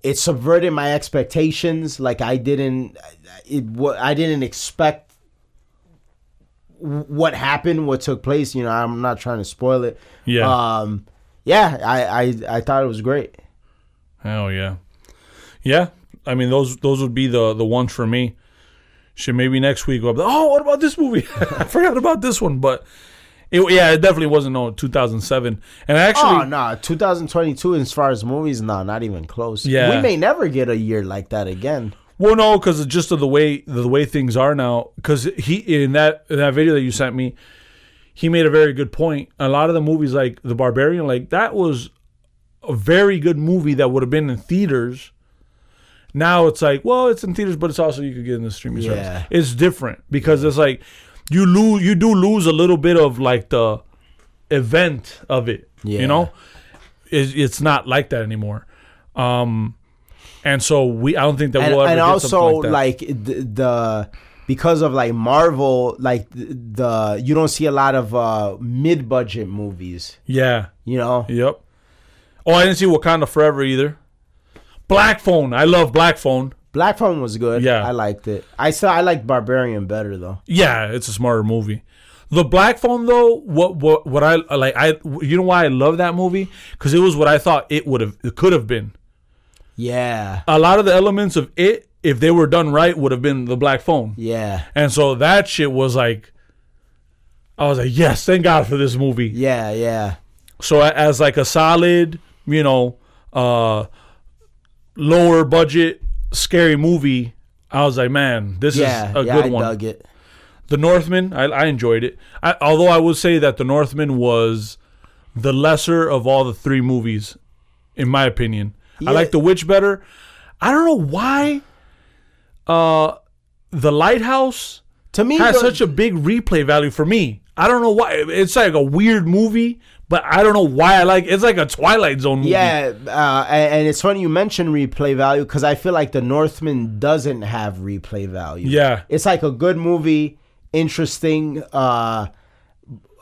it subverted my expectations. Like I didn't it wa- I didn't expect what happened, what took place. You know, I'm not trying to spoil it. Yeah. Um yeah, I, I I thought it was great. Hell yeah. Yeah. I mean those those would be the the ones for me. Shit, maybe next week we'll be, oh, what about this movie? *laughs* I forgot about this one, but it, yeah, it definitely wasn't no 2007. And actually, oh no, 2022 as far as movies, no, not even close. Yeah. we may never get a year like that again. Well, no, because just of the way the way things are now. Because he in that in that video that you sent me, he made a very good point. A lot of the movies like The Barbarian, like that was a very good movie that would have been in theaters. Now it's like, well, it's in theaters, but it's also you could get in the streaming Yeah. service. It's different because it's like you lose, you do lose a little bit of like the event of it. Yeah. You know, it's, it's not like that anymore. Um, and so we, I don't think that And, we'll ever and get also something like, like, the, the because of like Marvel, like the, the you don't see a lot of uh mid-budget movies. yeah, You know, yep. Oh, I didn't see Wakanda Forever either. Black Phone, I love Black Phone. Black Phone was good. Yeah. I liked it. I saw. I like Barbarian better though. Yeah, it's a smarter movie. The Black Phone though, what what what I like, I you know why I love that movie because it was what I thought it would have, it could have been. Yeah, A lot of the elements of it, if they were done right, would have been the Black Phone. yeah, And so that shit was like, I was like, yes, thank God for this movie. yeah, yeah. So as like a solid, you know, uh lower budget scary movie, I was like, man, this Yeah, is a yeah, good I one. dug it. The Northman, I, I enjoyed it. I, although I would say that The Northman was the lesser of all the three movies, in my opinion. Yeah. I like The Witch better. I don't know why. Uh, The Lighthouse To me, has the- such a big replay value for me. I don't know why. It's like a weird movie, but I don't know why I like. It's like a Twilight Zone movie. Yeah, uh, and, and it's funny you mention replay value because I feel like The Northman doesn't have replay value. Yeah. it's like a good movie, interesting, uh,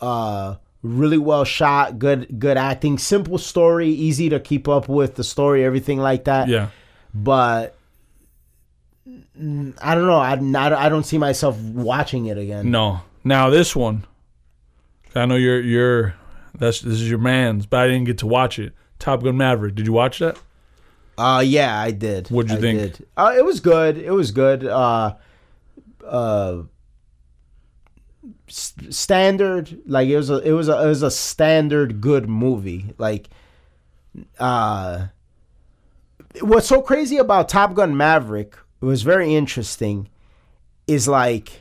uh, really well shot, good good acting, simple story, easy to keep up with the story, everything like that. yeah. but I don't know. I not, I don't see myself watching it again. No. Now this one, I know you're you're that's this is your man's, but I didn't get to watch it. Top Gun Maverick. Did you watch that? Uh yeah, I did. What'd you I think? did. Uh, it was good. It was good. Uh, uh, s- standard. Like it was a it was a it was a standard good movie. Like, uh, what's so crazy about Top Gun Maverick? It was very interesting. Is like.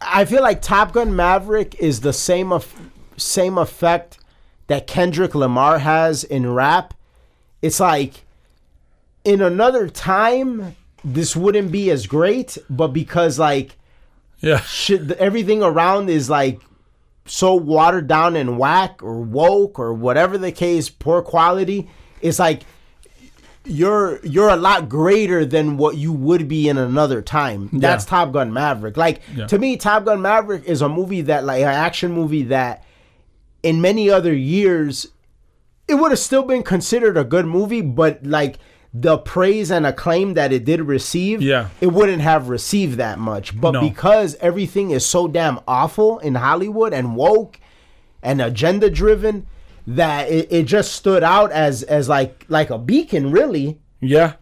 I feel like Top Gun Maverick is the same of same effect that Kendrick Lamar has in rap. It's like in another time this wouldn't be as great, but because like Yeah. shit everything around is like so watered down and whack or woke or whatever the case, poor quality, it's like you're you're a lot greater than what you would be in another time. That's Top Gun Maverick. Like Yeah. to me, Top Gun Maverick is a movie that like an action movie that in many other years it would have still been considered a good movie, but like the praise and acclaim that it did receive, Yeah. it wouldn't have received that much. But No. because everything is so damn awful in Hollywood and woke and agenda driven, that it, it just stood out as as like like a beacon, really. Yeah.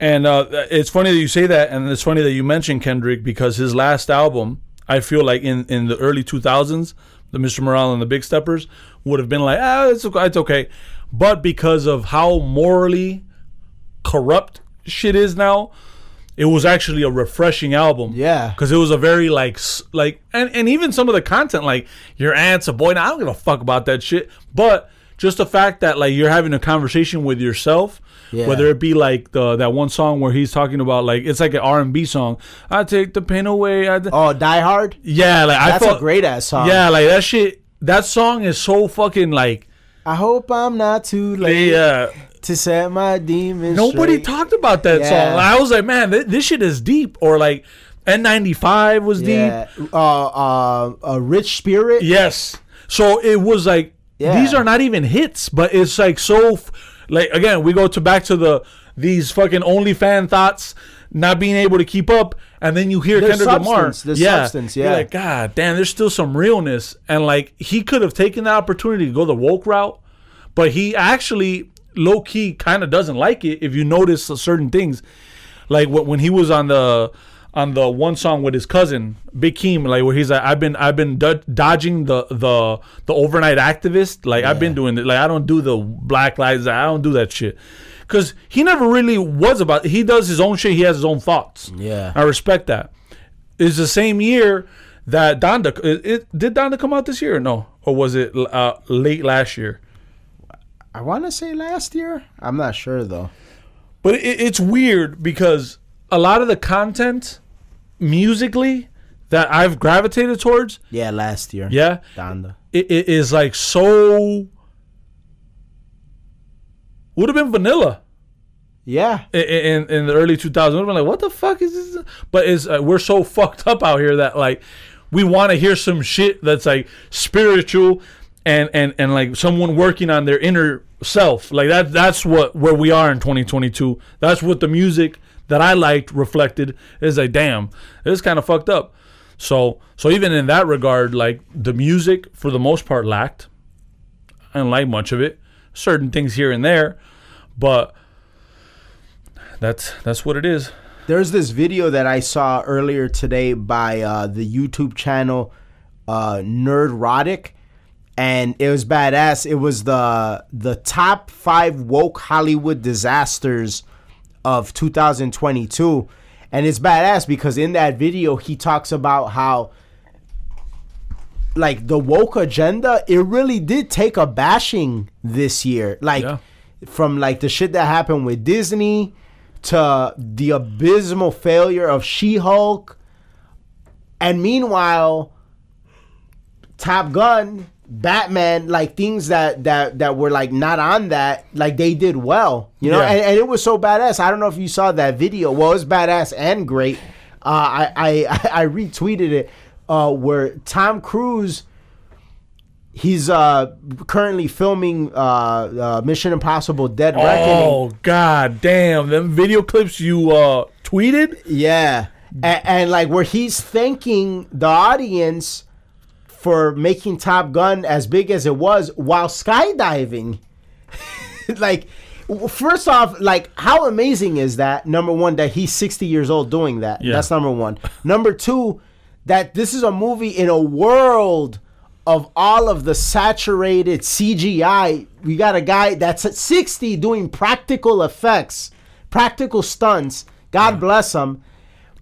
And uh, it's funny that you say that, and it's funny that you mentioned Kendrick because his last album, I feel like in, in the early 2000s, the Mr. Morale and the Big Steppers would have been like, ah, it's, okay- it's okay. But because of how morally corrupt shit is now, it was actually a refreshing album. Yeah. Because it was a very like like and, and even some of the content like your aunt's a boy. Now I don't give a fuck about that shit. But just the fact that like you're having a conversation with yourself, Yeah. whether it be like the that one song where he's talking about like it's like an R and B song. I take the pain away. I d- Oh, Die Hard. yeah, like I That's felt a great ass song. yeah, like that shit. That song is so fucking like I hope I'm not too late yeah. To set my demons. Nobody straight. talked about that Yeah. song. I was like, man, th- this shit is deep. Or like N95 was deep. Yeah. Uh, uh, a rich spirit. Yes. So it was like Yeah. these are not even hits, but it's like so f- like again, we go to back to the these fucking only fan thoughts not being able to keep up and then you hear There's Kendrick Lamar. substance, there's substance, You're yeah. like, God damn, there's still some realness. And like he could have taken the opportunity to go the woke route, but he actually low key kind of doesn't like it if you notice certain things. Like when he was on the on the one song with his cousin Big Keem, like where he's like, I've been I've been do- dodging the the the overnight activist. Like I've been doing it. Like I don't do the Black Lives. I don't do that shit. Cause he never really was about. He does his own shit. He has his own thoughts. Yeah. I respect that. It's the same year that Donda. It, it did Donda come out this year or no? Or was it uh, late last year? I want to say last year. I'm not sure though. But it, it's weird because a lot of the content musically that I've gravitated towards, Yeah, last year. yeah, Donda. it, it is like so. Would have been vanilla Yeah. i- i- in in the early 2000s. Would have been like, what the fuck is this? But it's uh, we're so *laughs* fucked up out here that like we want to hear some shit that's like spiritual and and and like someone working on their inner self. Like that that's what where we are in 2022. That's what the music that I liked reflected is like damn, it's kind of fucked up. So so even in that regard like the music for the most part lacked. I didn't like much of it. Certain things here and there, but that's that's what it is. There's this video that I saw earlier today by uh, the YouTube channel uh, Nerdrotic, and it was badass. It was the the top five woke Hollywood disasters of 2022. And it's badass because in that video he talks about how like the woke agenda, it really did take a bashing this year. Like Yeah. from like the shit that happened with Disney to the abysmal failure of She-Hulk. And meanwhile, Top Gun, Batman, like things that that that were like not on that, like they did well, you know, Yeah. and, and it was so badass. I don't know if you saw that video. Well, it was badass and great. Uh, I, I *laughs* I retweeted it uh, where Tom Cruise. He's uh, currently filming uh, uh, Mission Impossible: Dead Reckoning. Oh god damn! Them video clips you uh tweeted. Yeah, and, and like where he's thanking the audience for making Top Gun as big as it was while skydiving. *laughs* like, first off, like how amazing is that? Number one, that he's sixty years old doing that. Yeah. That's number one. Number two, that this is a movie in a world of all of the saturated CGI. We got a guy that's at 60 doing practical effects, practical stunts. God bless him.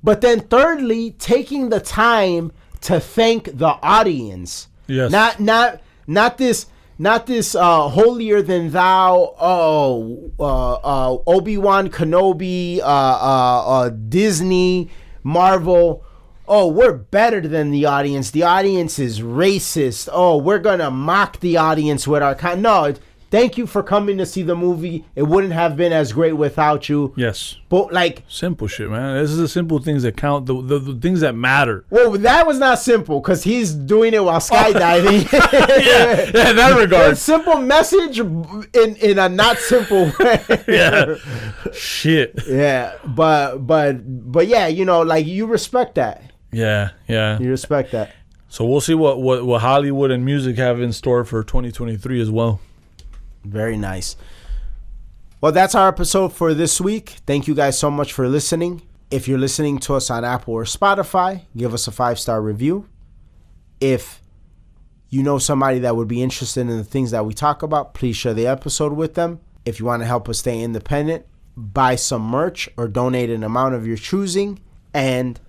But then thirdly, taking the time to thank the audience. Yes. Not not not this not this uh holier than thou oh uh, uh Obi-Wan Kenobi uh, uh uh Disney Marvel oh we're better than the audience the audience is racist oh we're gonna mock the audience with our con no thank you for coming to see the movie it wouldn't have been as great without you Yes. but like Simple shit, man. This is the simple things that count. The the, the things that matter. well that was not simple because he's doing it while *laughs* skydiving yeah, in that *laughs* a regard. simple message in in a not simple *laughs* way. yeah. Shit. yeah, but but but yeah, you know, like you respect that. Yeah, yeah. You respect that. So we'll see what, what, what Hollywood and music have in store for 2023 as well. Very nice. Well, that's our episode for this week. Thank you guys so much for listening. If you're listening to us on Apple or Spotify, give us a five star review. If you know somebody that would be interested in the things that we talk about, please share the episode with them. If you want to help us stay independent, buy some merch or donate an amount of your choosing. And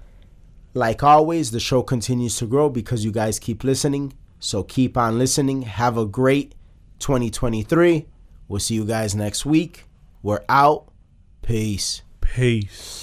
like always, the show continues to grow because you guys keep listening. So keep on listening. Have a great 2023. We'll see you guys next week. We're out. Peace. Peace.